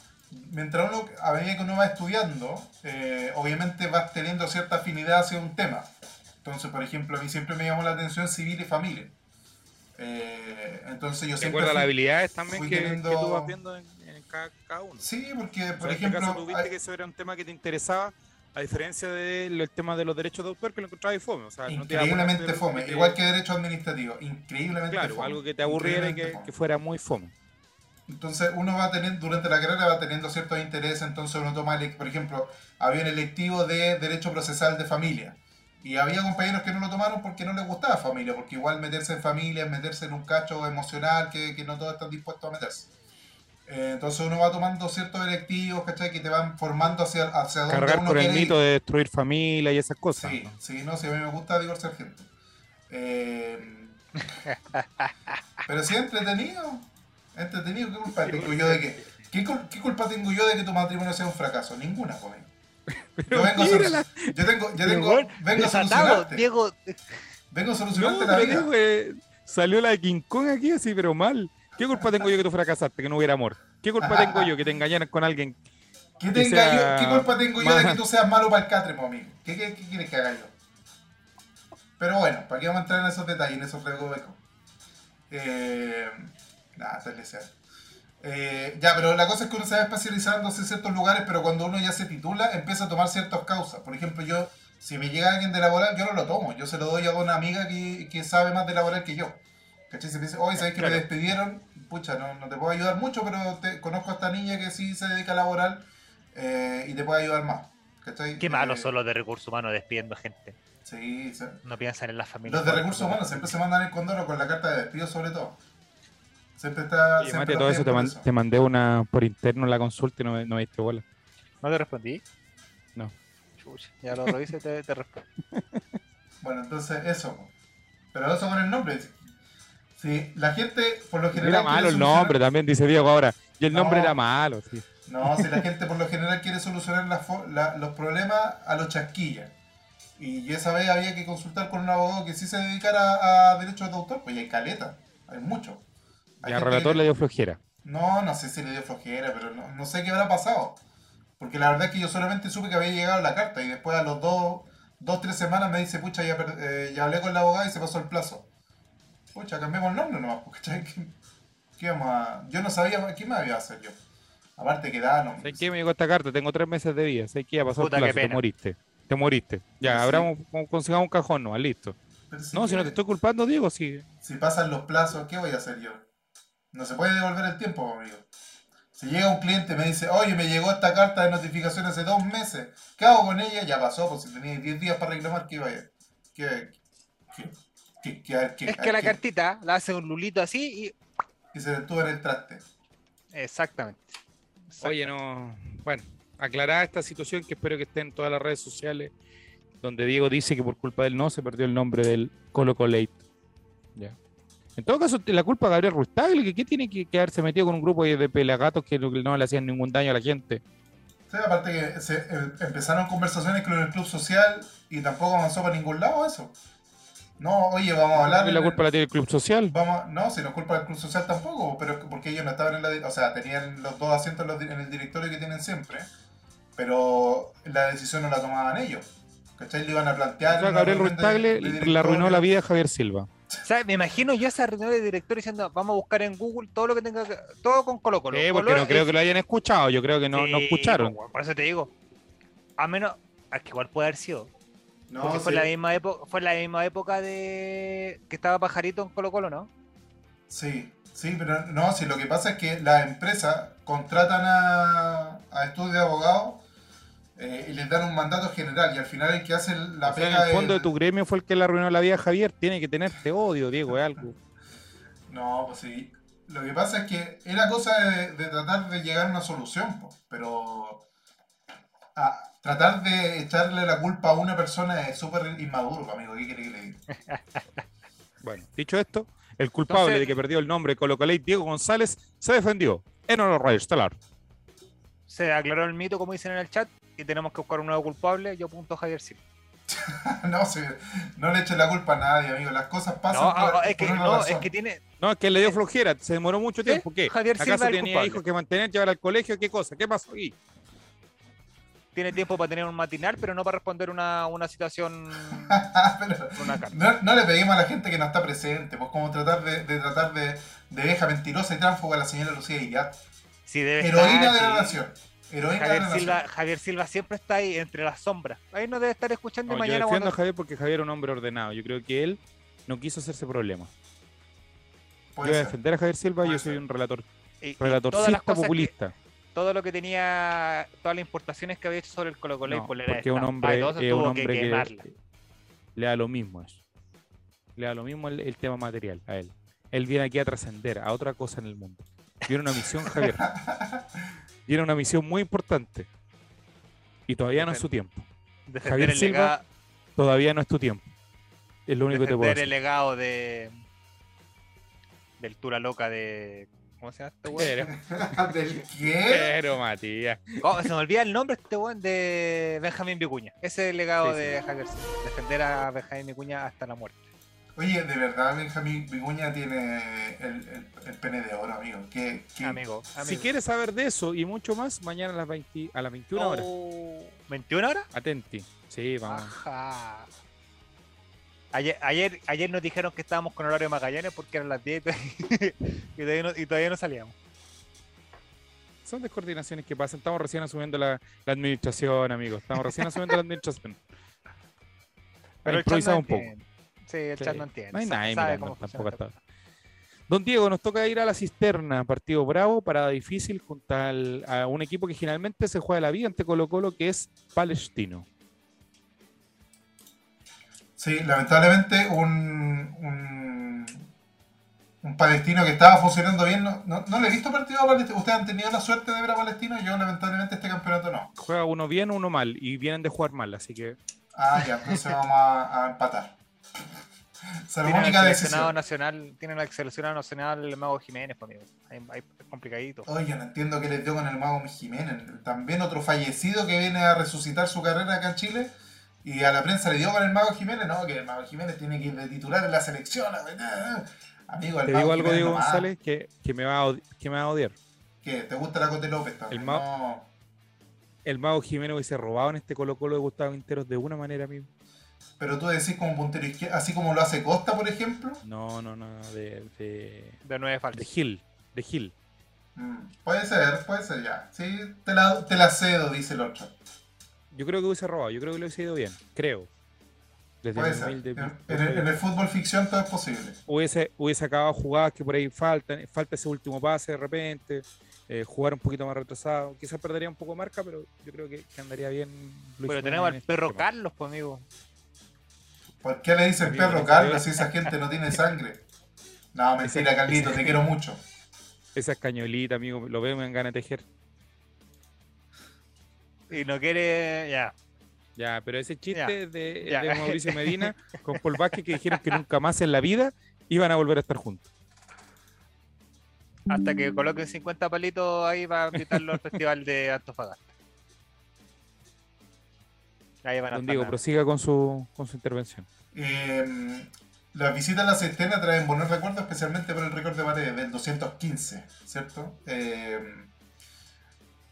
Mientras uno, a medida que uno va estudiando, eh, obviamente vas teniendo cierta afinidad hacia un tema. Entonces, por ejemplo, a mí siempre me llamó la atención civil y familia. Eh, entonces yo De siempre... a las fui- habilidades también fui que, teniendo- que tú vas viendo en, en cada, cada uno. Sí, porque, O sea, por en este ejemplo... caso, tú viste hay- que eso era un tema que te interesaba, a diferencia del tema de los derechos de autor, que lo encontrabas fome. O sea, no te increíblemente fome, igual que derecho administrativo, increíblemente Claro, fome. algo que te aburriera y que, increíblemente que fuera muy fome. Entonces uno va teniendo, durante la carrera va teniendo ciertos intereses, entonces uno toma, por ejemplo, había un electivo de Derecho Procesal de Familia. Y había compañeros que no lo tomaron porque no les gustaba familia, porque igual meterse en familia es meterse en un cacho emocional que, que no todos están dispuestos a meterse. Eh, entonces uno va tomando ciertos electivos, ¿cachai? Que te van formando hacia, hacia donde Cargar uno con el quiere ir. mito de destruir familia y esas cosas. Sí, ¿no? sí, no, sí, a mí me gusta divorciar gente. Eh, pero sí, entretenido. Entretenido, ¿qué culpa tengo yo de que.? ¿Qué, cul- qué culpa tengo yo de que tu matrimonio sea un fracaso? Ninguna, ahí. Yo vengo a mira solu- la- Yo tengo, yo tengo, vengo a solucionarte. Diego, Vengo a No, solucionarte la pero vida. Diego, eh, salió la de King Kong aquí así, pero mal. ¿Qué culpa tengo yo que tú fracasaste, que no hubiera amor? ¿Qué culpa tengo yo que te engañaras con alguien? ¿Qué, tenga sea yo, ¿Qué culpa tengo yo de que tú seas malo para el cátrimo, amigo? ¿Qué, qué, qué quieres que haga yo? Pero bueno, ¿para qué vamos a entrar en esos detalles, en esos recovecos? Eh, nada, tal vez sea. Eh, ya, pero la cosa es que uno se va especializándose en ciertos lugares, pero cuando uno ya se titula, empieza a tomar ciertas causas. Por ejemplo, yo Si me llega alguien de laboral, yo no lo tomo. Yo se lo doy a una amiga que, que sabe más de laboral que yo. ¿Cachai? Si me dice, oye, ¿sabes que Claro. me despidieron? Pucha, no, no te puedo ayudar mucho, pero te, conozco a esta niña que sí se dedica a laboral eh, y te puede ayudar más. ¿Cachai? Qué malos Eh, son los de recursos humanos despidiendo gente. Sí, sí. No piensan en la familia. Los de recursos humanos siempre se mandan el condoro con la carta de despido, sobre todo. Siempre está. Oye, siempre todo eso te, te mandé una por interno la consulta y no, me- no me diste bola. ¿No te respondí? No. Chucha, ya lo revisé y te, te respondo. Bueno, entonces eso. Pero eso con el nombre. Sí, la gente, por lo general. Era malo el solucionar- nombre, también dice Diego ahora. Y el nombre No. era malo, sí. No, si la gente por lo general quiere solucionar la- los problemas a los chasquillas. Y esa vez había que consultar con un abogado que sí se dedicara a derechos de autor, pues y hay caleta, hay mucho. Y al relator que- le dio flojera. No, no sé si le dio flojera, pero no, no sé qué habrá pasado. Porque la verdad es que yo solamente supe que había llegado la carta y después a los dos, dos tres semanas me dice, pucha, ya, eh, ya hablé con el abogado y se pasó el plazo. Pucha, cambiamos el nombre nomás, ¿cachai? ¿Qué, qué vamos a...? Yo no sabía qué me había a hacer yo. Aparte que da nombre. ¿Sabes qué me llegó esta carta? Tengo tres meses de vida. ¿Sabes qué? Ya pasó el Puta, plazo, te moriste. Te moriste. Ya, Sí. abramos, consigamos un cajón, no, listo. Si No, si no que- te estoy culpando, Diego, sí. Si pasan los plazos, ¿qué voy a hacer yo? No se puede devolver el tiempo, amigo. Si llega un cliente y me dice, oye, me llegó esta carta de notificación hace dos meses, ¿qué hago con ella? Ya pasó, pues si tenía 10 días para reclamar, ¿qué iba a ir? ¿Qué, qué, qué, qué, ver, qué- Es que la qué- cartita la hace un lulito así y. Y se detuvo en el traste. Exactamente. Oye, no. Bueno, aclarada esta situación que espero que esté en todas las redes sociales, donde Diego dice que por culpa de él no se perdió el nombre del Colo Colate. En todo caso, la culpa de Gabriel Ruiz Tagle, que ¿qué tiene que, que haberse metido con un grupo de pelagatos que no, le hacían ningún daño a la gente? Sí, aparte que se, eh, empezaron conversaciones con el club social y tampoco avanzó para ningún lado eso. No, oye, vamos a hablar... Y la culpa la tiene el club social. Vamos, no, si no es culpa del club social tampoco, pero es que- porque ellos no estaban en la. O sea, tenían los dos asientos en, el directorio que tienen siempre, pero la decisión no la tomaban ellos. ¿Cachai? Le iban a O plantear. sea, una Gabriel Ruiz reunión de- Tagle de le arruinó la vida a Javier Silva. ¿Sabes? Me imagino yo esa reunión de director diciendo, vamos a buscar en Google todo lo que tenga que. Todo con Colo Colo. Sí, porque Colo no creo es- que lo hayan escuchado, yo creo que no, no Sí, escucharon. po, Por eso te digo. A menos. Es que igual puede haber sido. No, Porque fue, sí, la misma época, fue la misma época de. que estaba Pajarito en Colo Colo, ¿no? sí, sí, pero no, si lo que pasa es que las empresas contratan a, a estudios de abogados eh, y les dan un mandato general y al final el que hace la O sea, pega en el fondo es- de tu gremio fue el que le arruinó la vida a Javier. Tiene que tenerte odio, Diego, es algo. No, pues sí. Lo que pasa es que era cosa de, de tratar de llegar a una solución, po, pero a- tratar de echarle la culpa a una persona es súper inmaduro, amigo. ¿Qué quiere que le diga? Bueno, dicho esto, el culpable Entonces- de que perdió el nombre Colo Diego González, se defendió en honor Radio Estelar. Se aclaró el mito, como dicen en el chat, y tenemos que buscar un nuevo culpable. Yo apunto a Javier Silva. no, sí, no le echen la culpa a nadie, amigo. Las cosas pasan No, por, es que, por una no, razón. es que tiene. No, es que le dio flojera, se demoró mucho ¿Sí? tiempo. ¿Qué? Javier Silva ¿Acaso es el tenía culpable. hijos que mantener, llevar al colegio? ¿Qué cosa? ¿Qué pasó aquí? Tiene tiempo para tener un matinal, pero no para responder una, una situación. Pero una carta. no, no le pedimos a la gente que no está presente, pues como tratar de, de tratar de, de vieja mentirosa y tránsfuga a la señora Lucía. Sí, debe Heroína estar, de la sí. nación. Javier Silva. Javier Silva siempre está ahí entre las sombras. Ahí no debe estar escuchando No, yo mañana defiendo a cuando... Javier porque Javier es un hombre ordenado. Yo creo que él no quiso hacerse problema. Yo voy a defender a Javier Silva, Puede yo soy ser. un relator, y- y que- populista. todo lo que tenía, todas las importaciones que había hecho sobre el Colo Colo No, y porque un hombre, es un hombre que que, le da lo mismo eso. Le da lo mismo el, el tema material a él. Él viene aquí a trascender a otra cosa en el mundo. Tiene una misión, Javier. Tiene una misión muy importante. Y todavía no es su tiempo. Defender Javier el Silva, legado, Todavía no es tu tiempo. Es lo único que te puedo defender el decir. legado de del Tura Loca de ¿cómo se llama este weón? Pero, ¿Del qué? pero, Matías. Oh, se me olvida el nombre este weón de Benjamín Vicuña. Ese es el legado Sí, sí. de Javier Silva. Defender a Benjamín Vicuña hasta la muerte. Oye, de verdad Benjamín Vicuña tiene el, el, el pene de oro, amigo. ¿Qué, qué- Amigo, Si amigo. quieres saber de eso y mucho más, mañana a las, 20 a las 21 horas. Oh, ¿21 horas? Atenti. Sí, vamos. Ajá. Ayer, ayer, ayer nos dijeron que estábamos con horario de Magallanes porque eran las 10 y todavía no, y todavía no salíamos. Son descoordinaciones que pasan. Estamos recién asumiendo la, la administración, amigos. Estamos recién asumiendo la administración. Pero chat un poco. Sí, el Sí. chat no entiende. No hay nadie sabe mirando cómo tampoco funciona hasta ahora. Don Diego, nos toca ir a la cisterna, partido bravo, parada difícil, junto al- a un equipo que generalmente se juega la vida ante Colo Colo, que es Palestino. Sí, lamentablemente un, un, un palestino que estaba funcionando bien. No, no, no le he visto partido a Palestino. ¿Ustedes han tenido la suerte de ver a Palestino? Yo lamentablemente este campeonato no. Juega uno bien, uno mal, y vienen de jugar mal, así que Ah, ya, entonces vamos a, a empatar. Salomónica el seleccionado nacional, tiene el seleccionado nacional el Mago Jiménez, pues, amigo. Ahí, ahí es complicadito. Oye, no entiendo qué les dio con el mago Jiménez. También otro fallecido que viene a resucitar su carrera acá en Chile. Y a la prensa le dio con el mago Jiménez. No, que el mago Jiménez tiene que ir de titular en la selección. Amigo, el te mago digo algo, Jiménez Diego. González, que, que me va a odi- que me va a odiar. ¿Qué? ¿Te gusta la Cote López también? El mago- No. El mago Jiménez hubiese robado en este Colo Colo de Gustavo Quinteros de una manera, amigo. Pero tú decís como puntero izquierdo, así como lo hace Costa, por ejemplo. No, no, no, de, de, De nueve de faltas. Gil, de Gil. Mm, puede ser, puede ser ya. Sí, te la, te la cedo, dice el otro. Yo creo que hubiese robado, yo creo que lo hubiese ido bien, creo. Desde Puede ser. En, de el, en el fútbol ficción todo es posible. hubiese, hubiese acabado jugadas que por ahí faltan, falta ese último pase de repente, eh, jugar un poquito más retrasado, quizás perdería un poco de marca, pero yo creo que, que andaría bien. Luis Pero tenemos en al este perro. Carlos, pues, amigo. ¿Por qué le dicen Amigo, perro Carlos si esa gente no tiene sangre? No, mentira, Carlito, te quiero mucho. Esa es cañolita, amigo, lo veo me dan ganas de tejer. Y no quiere. Ya. Ya, pero ese chiste Ya, de, ya. de Mauricio Medina con Paul Vázquez que dijeron que nunca más en la vida iban a volver a estar juntos. Hasta que coloquen 50 palitos ahí para invitarlo al festival de Antofagasta. Ahí van a Don Diego, prosiga con su, con su intervención. Eh, las visitas a la cisterna traen buenos recuerdos, especialmente por el récord de paredes del 215, ¿cierto? Eh,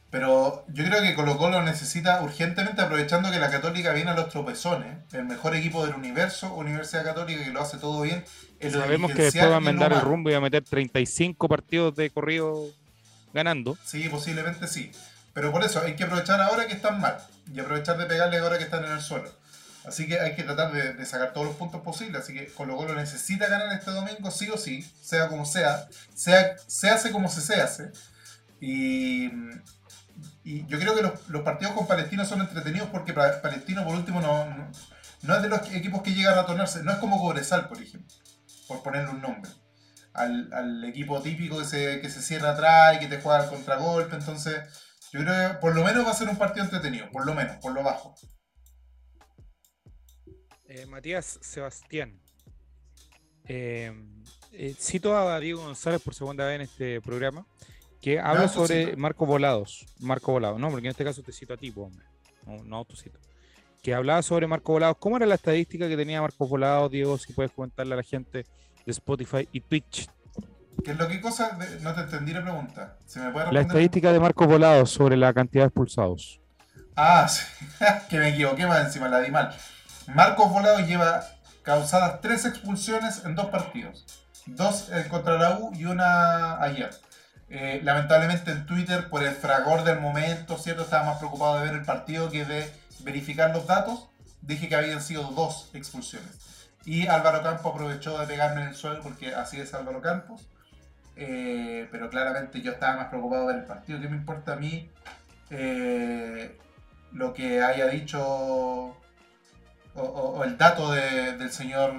pero yo creo que Colo Colo necesita urgentemente, aprovechando que la Católica viene a los tropezones, el mejor equipo del universo, Universidad Católica, que lo hace todo bien. Sabemos que después va a enmendar el rumbo y va a meter 35 partidos de corrido ganando. Sí, posiblemente sí. Pero por eso hay que aprovechar ahora que están mal y aprovechar de pegarle ahora que están en el suelo. Así que hay que tratar de, sacar todos los puntos posibles. Así que Colo Colo necesita ganar este domingo sí o sí, sea como sea, sea se hace como se se hace. Y, yo creo que los, los partidos con Palestino son entretenidos porque Pa- Palestino por último no, no, es de los equipos que llega a ratonarse. No es como Cobresal, por ejemplo, por ponerle un nombre. Al, al equipo típico que se, que se cierra atrás y que te juega al contragolpe. Entonces, yo creo que por lo menos va a ser un partido entretenido, por lo menos, por lo bajo. Eh, Matías Sebastián. Eh, eh, cito a Diego González por segunda vez en este programa, que habla sobre. Marco Volados. Marco Volados, no, porque en este caso te cito a ti, hombre. No, no autocito. Que hablaba sobre Marco Volados. ¿Cómo era la estadística que tenía Marco Volados, Diego? Si puedes comentarle a la gente de Spotify y Twitch. ¿Qué es lo que cosa? De- no te entendí la pregunta. ¿Se me puede La estadística de Marco Volados sobre la cantidad de expulsados. Ah, sí. que me equivoqué más encima, la di mal. Marcos Volados lleva causadas tres expulsiones en dos partidos. Dos eh, contra la U y una ayer. Eh, lamentablemente en Twitter, por el fragor del momento, ¿cierto? Estaba más preocupado de ver el partido que de verificar los datos. Dije que habían sido dos expulsiones. Y Álvaro Campos aprovechó de pegarme en el suelo porque así es Álvaro Campos. Eh, pero claramente yo estaba más preocupado ver el partido. ¿Qué me importa a mí eh, lo que haya dicho o, o- o el dato de- del señor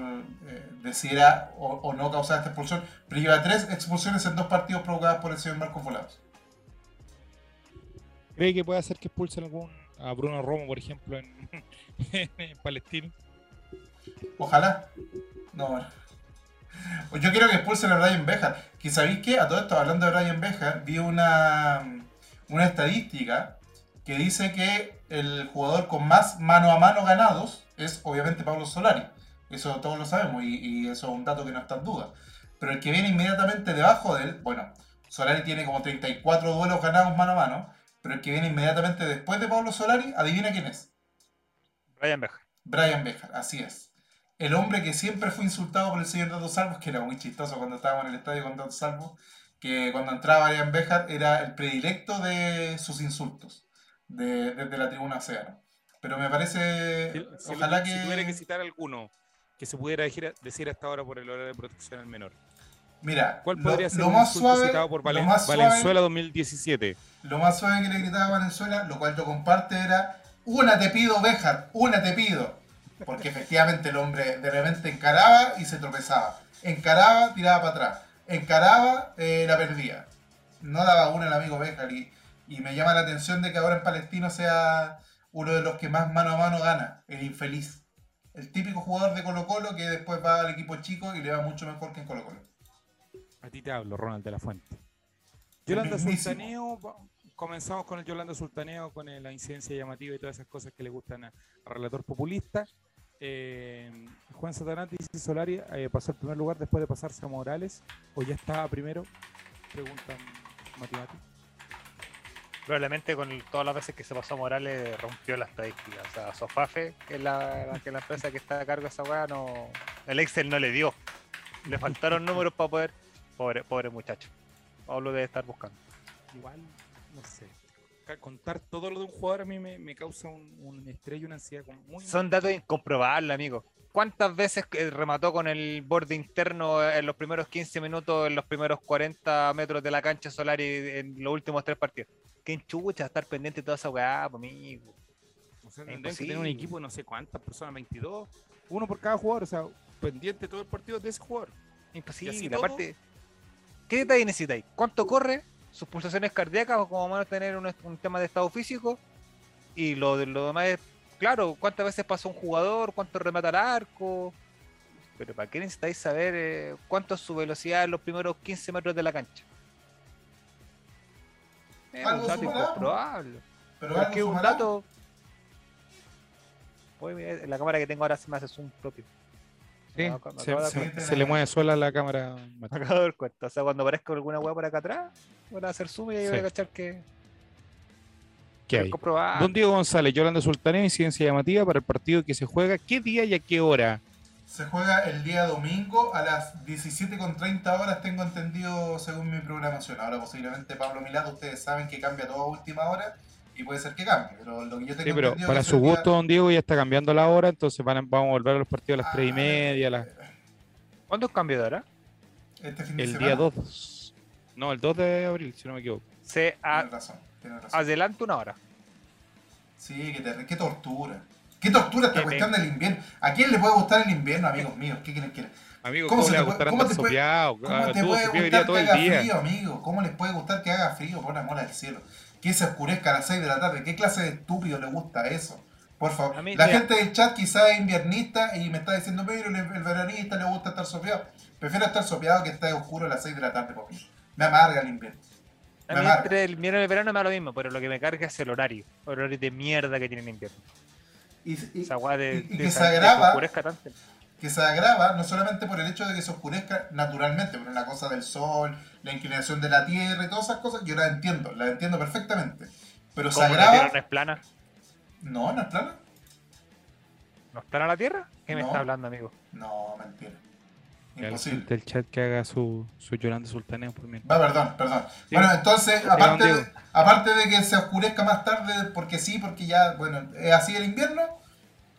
eh, de si era o, o no causada esta expulsión? Pero lleva tres expulsiones en dos partidos provocadas por el señor Marcos Volados. ¿Cree que puede hacer que expulsen algún a Bruno Romo, por ejemplo, en, en Palestino? Ojalá. No, bueno. Pues Yo quiero que expulsen a Brian Bejar. Que sabéis que, a todo esto, hablando de Brian Bejar, vi una, una estadística que dice que el jugador con más mano a mano ganados es obviamente Pablo Solari. Eso todos lo sabemos y, y eso es un dato que no está en duda. Pero el que viene inmediatamente debajo de él, bueno, Solari tiene como 34 duelos ganados mano a mano, pero el que viene inmediatamente después de Pablo Solari, adivina quién es. Brian Beja. Brian Bejar, así es. El hombre que siempre fue insultado por el señor Dato Salvos, que era muy chistoso cuando estábamos en el estadio con Dato Salvos, que cuando entraba Brian Bejar era el predilecto de sus insultos de- desde la tribuna Océano. Pero me parece. Si, si ojalá le- si tuviera que que. citar alguno que se pudiera decir, decir hasta ahora por el horario de protección al menor. Mira, ¿Cuál lo- podría lo, ser un más suave, citado por lo Valen- más suave- Valenzuela 2017? Lo más suave que le gritaba a Valenzuela, lo cual yo comparte, era una te pido, Béjar, una te pido. Porque efectivamente el hombre de repente encaraba y se tropezaba. Encaraba, tiraba para atrás. Encaraba, eh, la perdía. No daba una el amigo Béjar. Y, y me llama la atención de que ahora en Palestino sea uno de los que más mano a mano gana, el infeliz. El típico jugador de Colo Colo que después va al equipo chico y le va mucho mejor que en Colo Colo. A ti te hablo, Ronald de la Fuente. Yolanda. Sultaneo, comenzamos con el Yolanda Sultaneo, con la incidencia llamativa y todas esas cosas que le gustan al relator populista. Eh, Juan Satanás dice Solari eh, pasó al primer lugar después de pasarse a Morales, o ya estaba primero, preguntan Mati Mati. Probablemente con el- todas las veces que se pasó Morales rompió la estadística. O sea, Sofafe, que es la, la- que la empresa que está a cargo de esa weá, no. El Excel no le dio. Le faltaron números para poder. Pobre, pobre muchacho. Pablo debe estar buscando. Igual, no sé. Contar todo lo de un jugador a mí me, me causa un, un estrés y una ansiedad muy... Son datos incomprobables, amigo. ¿Cuántas veces que remató con el borde interno en los primeros 15 minutos, en los primeros 40 metros de la cancha solar y en los últimos tres partidos? ¿Qué chucha estar pendiente de toda esa weá, amigo? O sea, Es tendrían que tener un equipo de no sé cuántas personas, 22, uno por cada jugador, o sea, pendiente todo el partido de ese jugador. Imposible. Aparte, ¿qué detalle necesitáis? ¿Cuánto corre? ¿Sus pulsaciones cardíacas o como menos tener un, un tema de estado físico? Y lo, de- lo demás es, claro, cuántas veces pasa un jugador, cuánto remata al arco. Pero ¿para qué necesitáis saber eh, cuánto es su velocidad en los primeros 15 metros de la cancha? Es un dato sumará, incomprobable. Pero es que un dato. Mira, la cámara que tengo ahora se me hace zoom propio. Sí, se, le mueve sola la cámara. Acabo de dar cuenta. O sea, cuando aparezca alguna weá por acá atrás, voy a hacer zoom y ahí voy Sí. a cachar que ¿Qué hay? Don Diego González, Yolanda Sultaneo, incidencia llamativa para el partido que se juega. ¿Qué día y a qué hora? Se juega el día domingo a las 17.30 horas, tengo entendido según mi programación. Ahora posiblemente Pablo Milado, ustedes saben que cambia todo a última hora y puede ser que cambie, pero lo que yo tengo Sí, pero para su día- gusto, don Diego, ya está cambiando la hora, entonces van a- vamos a volver a los partidos a las 3 y media, a las- ¿Cuándo es cambio de hora? Este fin de el semana. día 2. No, el 2 de abril, si no me equivoco. Se a- Tienes razón, tienes razón. adelanta una hora. Sí, qué, qué tortura. Qué tortura esta Qué cuestión del invierno. ¿A quién le puede gustar el invierno, amigos míos? ¿Qué quieren que Amigo, ¿Cómo ¿cómo, se le puede- cómo te puede-? ¿Cómo Ah, te puede gustar todo que el haga día. frío, amigo? ¿Cómo les puede gustar que haga frío, por amor al cielo? Que se oscurezca a las 6 de la tarde. ¿Qué clase de estúpido le gusta eso? Por favor. Mí, la mira. gente del chat quizás es inviernista y me está diciendo, pero el, el veranista le gusta estar sopeado. Prefiero estar sopeado que estar oscuro a las 6 de la tarde, mí. Me amarga el invierno. A mí amarga. entre el invierno y el verano me da lo mismo, pero lo que me carga es el horario. El horario de mierda que tiene el invierno. Y, y- de, y- y de que se agrava. tanto. Que se agrava no solamente por el hecho de que se oscurezca naturalmente, por una cosa del sol, la inclinación de la tierra y todas esas cosas, yo las entiendo, las entiendo perfectamente. Pero se ¿Cómo la agrava. tierra no es plana? No, no es plana. ¿No es plana la tierra? ¿Qué me está hablando, amigo? No, mentira. Imposible. del chat que haga su, su Yolanda Sultaneo por mí. Va, perdón, perdón. Sí. Bueno, entonces, aparte de, aparte de que se oscurezca más tarde, porque sí, porque ya, bueno, es así el invierno,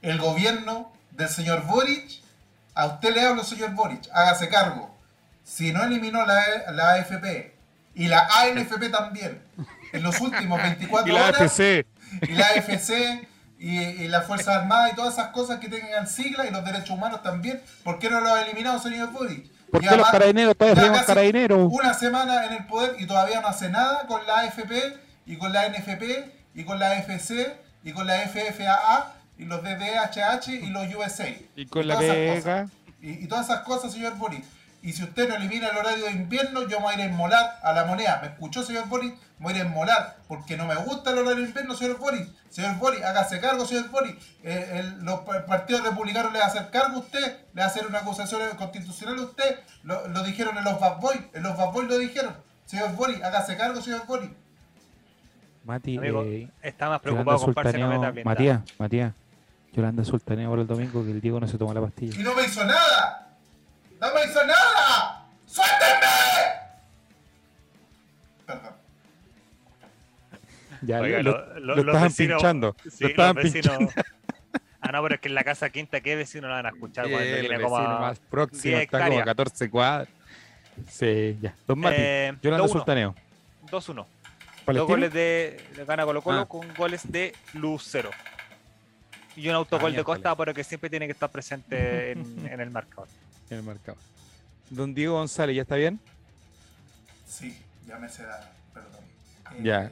el gobierno del señor Boric, a usted le hablo, señor Boric, hágase cargo. Si no eliminó la, la AFP y la ANFP también, en los últimos 24 Y la horas, AFC. y la AFC y, y las Fuerzas Armadas y todas esas cosas que tengan siglas y los derechos humanos también, ¿por qué no lo ha eliminado, señor Boric? ¿Por qué los además- carabineros todavía carabineros? una semana en el poder y todavía no hace nada con la AFP y con la NFP y con la FC y con la FFAA y los DDHH y los USA. Y con la todas esas cosas. pega. Y, y todas esas cosas, señor Boris. Y si usted no elimina el horario de invierno, yo me voy a ir a inmolar a la moneda. ¿Me escuchó, señor Boris? Me voy a ir a inmolar porque no me gusta el horario de invierno, señor Boris. Señor Boris, hágase cargo, señor Boris. Eh, el- los pa- partidos republicanos le va a hacer cargo a usted, le va a hacer una acusación constitucional a usted. Lo, lo dijeron en los Bad Boys, en los Bad Boys lo dijeron. Señor Boris, hágase cargo, señor Boris. Mati, Amigo, eh, está más preocupado con. Matías, Matías. Yolanda Sultaneo para el domingo que el Diego no se toma la pastilla. Y no me hizo nada. No me hizo nada. ¡Suéltenme! Perdón. Ya Oiga, lo, lo- lo- lo los estaban vecinos- pinchando. Sí, lo estaban los vecinos- pinchando. Ah, no, pero es que en la casa quinta, ¿qué vecino no van a escuchar? cuando el tiene vecino como más próximo 10 está como a hectáreas. 14 cuadras. Sí, ya. Don Mati, Eh, Yolanda 2-1. Sultaneo. 2-1. Dos goles de, de gana Colo Colo Ah. con goles de Lucero. Y un autogol de. Costa, pero que siempre tiene que estar presente en, en el marcador. En el marcador. Don Diego González, ¿ya está bien? Sí, ya me se da, perdón. Ya. Eh,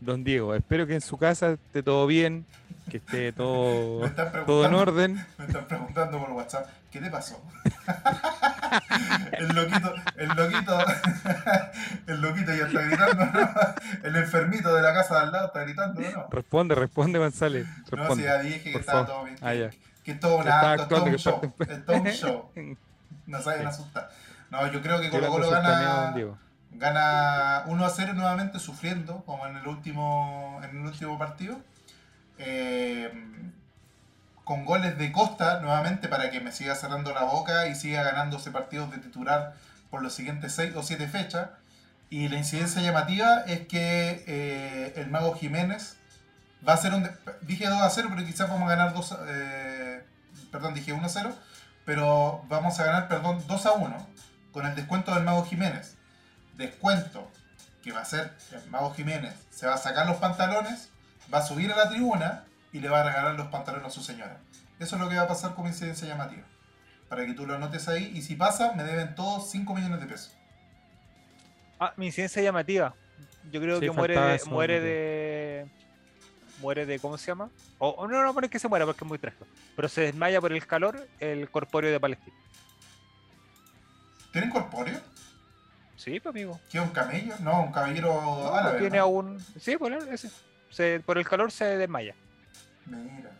Don Diego, espero que en su casa esté todo bien, que esté todo, todo en orden. me están preguntando por WhatsApp, ¿qué te pasó? el loquito, el loquito, el loquito ya está gritando, ¿no? El enfermito de la casa de al lado está gritando, ¿no? Responde, responde, González. No, si Responde. ya dije que estaba todo bien. Que, Ah, que es todo un acto, todo un que show. todo un show. No saben asustar. No, yo creo que Colo Colo gana, gana 1 a 0 nuevamente sufriendo, como en el último, en el último partido. Eh, con goles de Costa nuevamente para que me siga cerrando la boca y siga ganándose partidos de titular por los siguientes 6 o 7 fechas. Y la incidencia llamativa es que eh, el Mago Jiménez va a ser un... Dije 2 a 0, pero quizás vamos a ganar 2 a- eh, Perdón, dije 1 a 0, pero vamos a ganar, perdón, 2 a 1 con el descuento del Mago Jiménez. Descuento que va a ser el Mago Jiménez. Se va a sacar los pantalones, va a subir a la tribuna y le va a regalar los pantalones a su señora. Eso es lo que va a pasar como incidencia llamativa. Para que tú lo anotes ahí. Y si pasa, me deben todos 5 millones de pesos. Ah, mi incidencia llamativa. Yo creo Sí, que muere de, eso, muere de. Muere de. ¿Cómo se llama? O o no, no, no es que se muera porque es muy fresco. Pero se desmaya por el calor el corpóreo de Palestina. ¿Tienen corpóreo? Sí, pues amigo. ¿Qué es un camello? No, un caballero No, árabe. tiene ¿no? aún. Sí, por, el- ese. Se- por el calor se desmaya. Mira.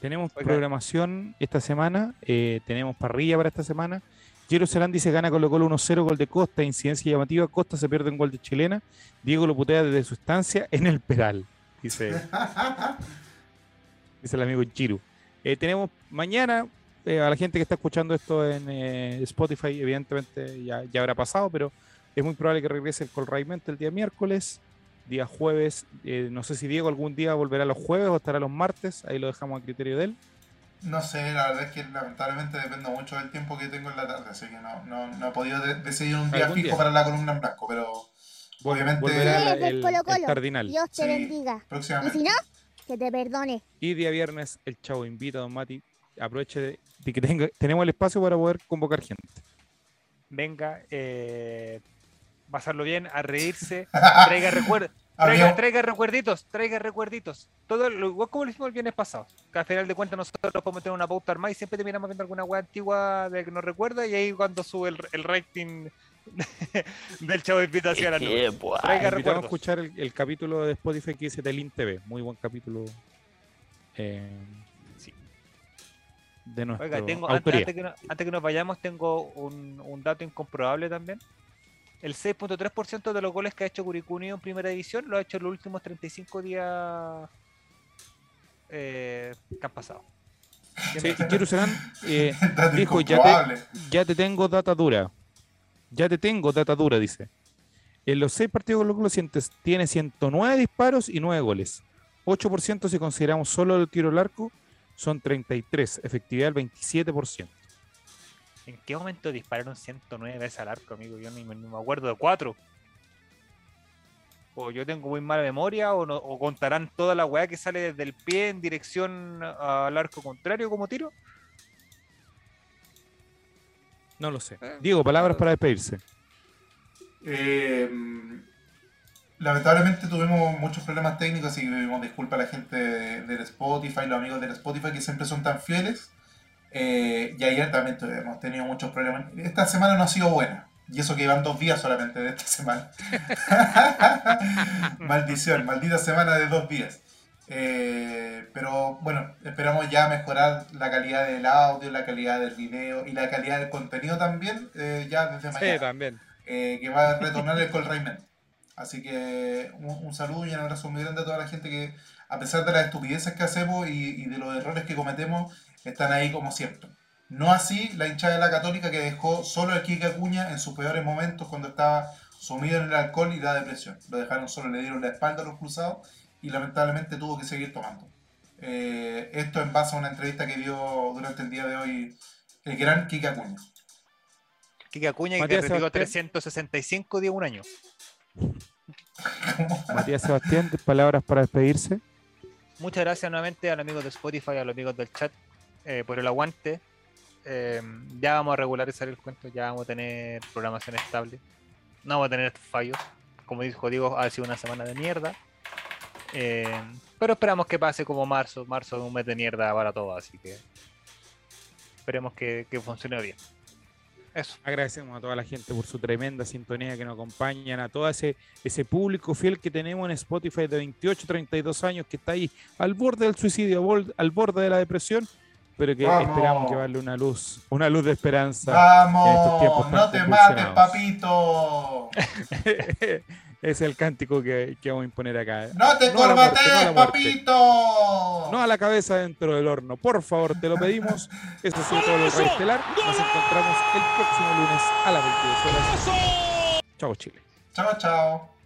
Tenemos Oiga. programación esta semana, eh, tenemos parrilla para esta semana. Jerusalén dice gana Colo Colo 1-0, gol de Costa, incidencia llamativa. Costa se pierde un gol de chilena. Diego lo putea desde su estancia en el Peral, dice, dice el amigo Chiru. Eh, tenemos mañana, eh, a la gente que está escuchando esto en eh, Spotify, evidentemente ya, ya habrá pasado, pero es muy probable que regrese el Colraimente el día miércoles, día jueves. eh, no sé si Diego algún día volverá los jueves o estará los martes, ahí lo dejamos a criterio de él. No sé, la verdad es que lamentablemente dependo mucho del tiempo que tengo en la tarde, así que no, no, no he podido de- decidir un día fijo día. para la columna en blanco, pero Vol- Obviamente- volverá el, Colo el cardinal. Dios te Sí. bendiga. Y si no, que te perdone. Y día viernes el chavo invita a Don Mati. Aproveche de, de que tenga- tenemos el espacio para poder convocar gente. Venga, eh, pasarlo bien, a reírse. Traiga recuerdos. Traiga, traiga recuerditos, traiga recuerditos. Todo lo igual como lo hicimos el viernes pasado. Que al final de cuentas nosotros podemos tener una pauta armada y siempre terminamos viendo alguna web antigua de que nos recuerda y ahí cuando sube el, el rating del chavo de invitación al número. Traiga Invitamos a recuerdos. escuchar el, el capítulo de Spotify que dice Telin TV. Muy buen capítulo. eh, Sí. De nuestra Oiga, tengo, antes que no- antes que nos vayamos, tengo un, un dato incomprobable también. El 6.3% de los goles que ha hecho Curicunio en primera división lo ha hecho en los últimos 35 días eh, que han pasado. Sí, y Jerusalén eh, dijo, ya incomprobable. ya te tengo data dura. Ya te tengo data dura, dice. En los seis partidos con los sientes tiene 109 disparos y 9 goles. 8% si consideramos solo el tiro al arco, son 33. Efectividad del 27%. ¿En qué momento dispararon 109 veces al arco, amigo? Yo ni, me- ni me acuerdo de cuatro. O yo tengo muy mala memoria, o, no- o contarán toda la weá que sale desde el pie en dirección al arco contrario como tiro. No lo sé. Eh, Diego, palabras para despedirse. Eh, lamentablemente tuvimos muchos problemas técnicos y pedimos disculpas a la gente de- del Spotify, los amigos del Spotify que siempre son tan fieles. Eh, y ayer también hemos tenido muchos problemas. Esta semana no ha sido buena. Y eso que iban dos días solamente de esta semana. Maldición, maldita semana de dos días. Eh, pero bueno, esperamos ya mejorar la calidad del audio, la calidad del video y la calidad del contenido también eh, ya desde mañana también. eh, que va a retornar el Colraimen. Así que un, un saludo y un abrazo muy grande a toda la gente que, a pesar de las estupideces que hacemos y, y de los errores que cometemos, están ahí como siempre. No así la hinchada de la Católica que dejó solo al Kike Acuña en sus peores momentos cuando estaba sumido en el alcohol y la depresión. Lo dejaron solo, le dieron la espalda a los cruzados y lamentablemente tuvo que seguir tomando. Eh, esto en base a una entrevista que dio durante el día de hoy el gran Kika Acuña. Kika Acuña que Sebastián. 365 días un año. Matías Sebastián, palabras para despedirse. Muchas gracias nuevamente a los amigos de Spotify, a los amigos del chat eh, por el aguante. Eh, ya vamos a regularizar el cuento, ya vamos a tener programación estable. No vamos a tener estos fallos. Como dijo Diego, ha sido una semana de mierda. Eh, pero esperamos que pase como marzo. Marzo es un mes de mierda para todos, así que esperemos que, que funcione bien. Eso. Agradecemos a toda la gente por su tremenda sintonía que nos acompañan, a todo ese, ese público fiel que tenemos en Spotify de 28, 32 años que está ahí al borde del suicidio, al borde de la depresión, pero que Vamos. esperamos llevarle una luz, una luz de esperanza. en estos tiempos ¡Vamos! ¡No te mates, papito! es el cántico que, que vamos a imponer acá. ¡No te No papito! No a la cabeza dentro del horno, por favor, te lo pedimos. Eso ha sido todo lo Estelar. Nos encontramos el próximo lunes a las 22 horas. Chao, Chile. Chao, chao.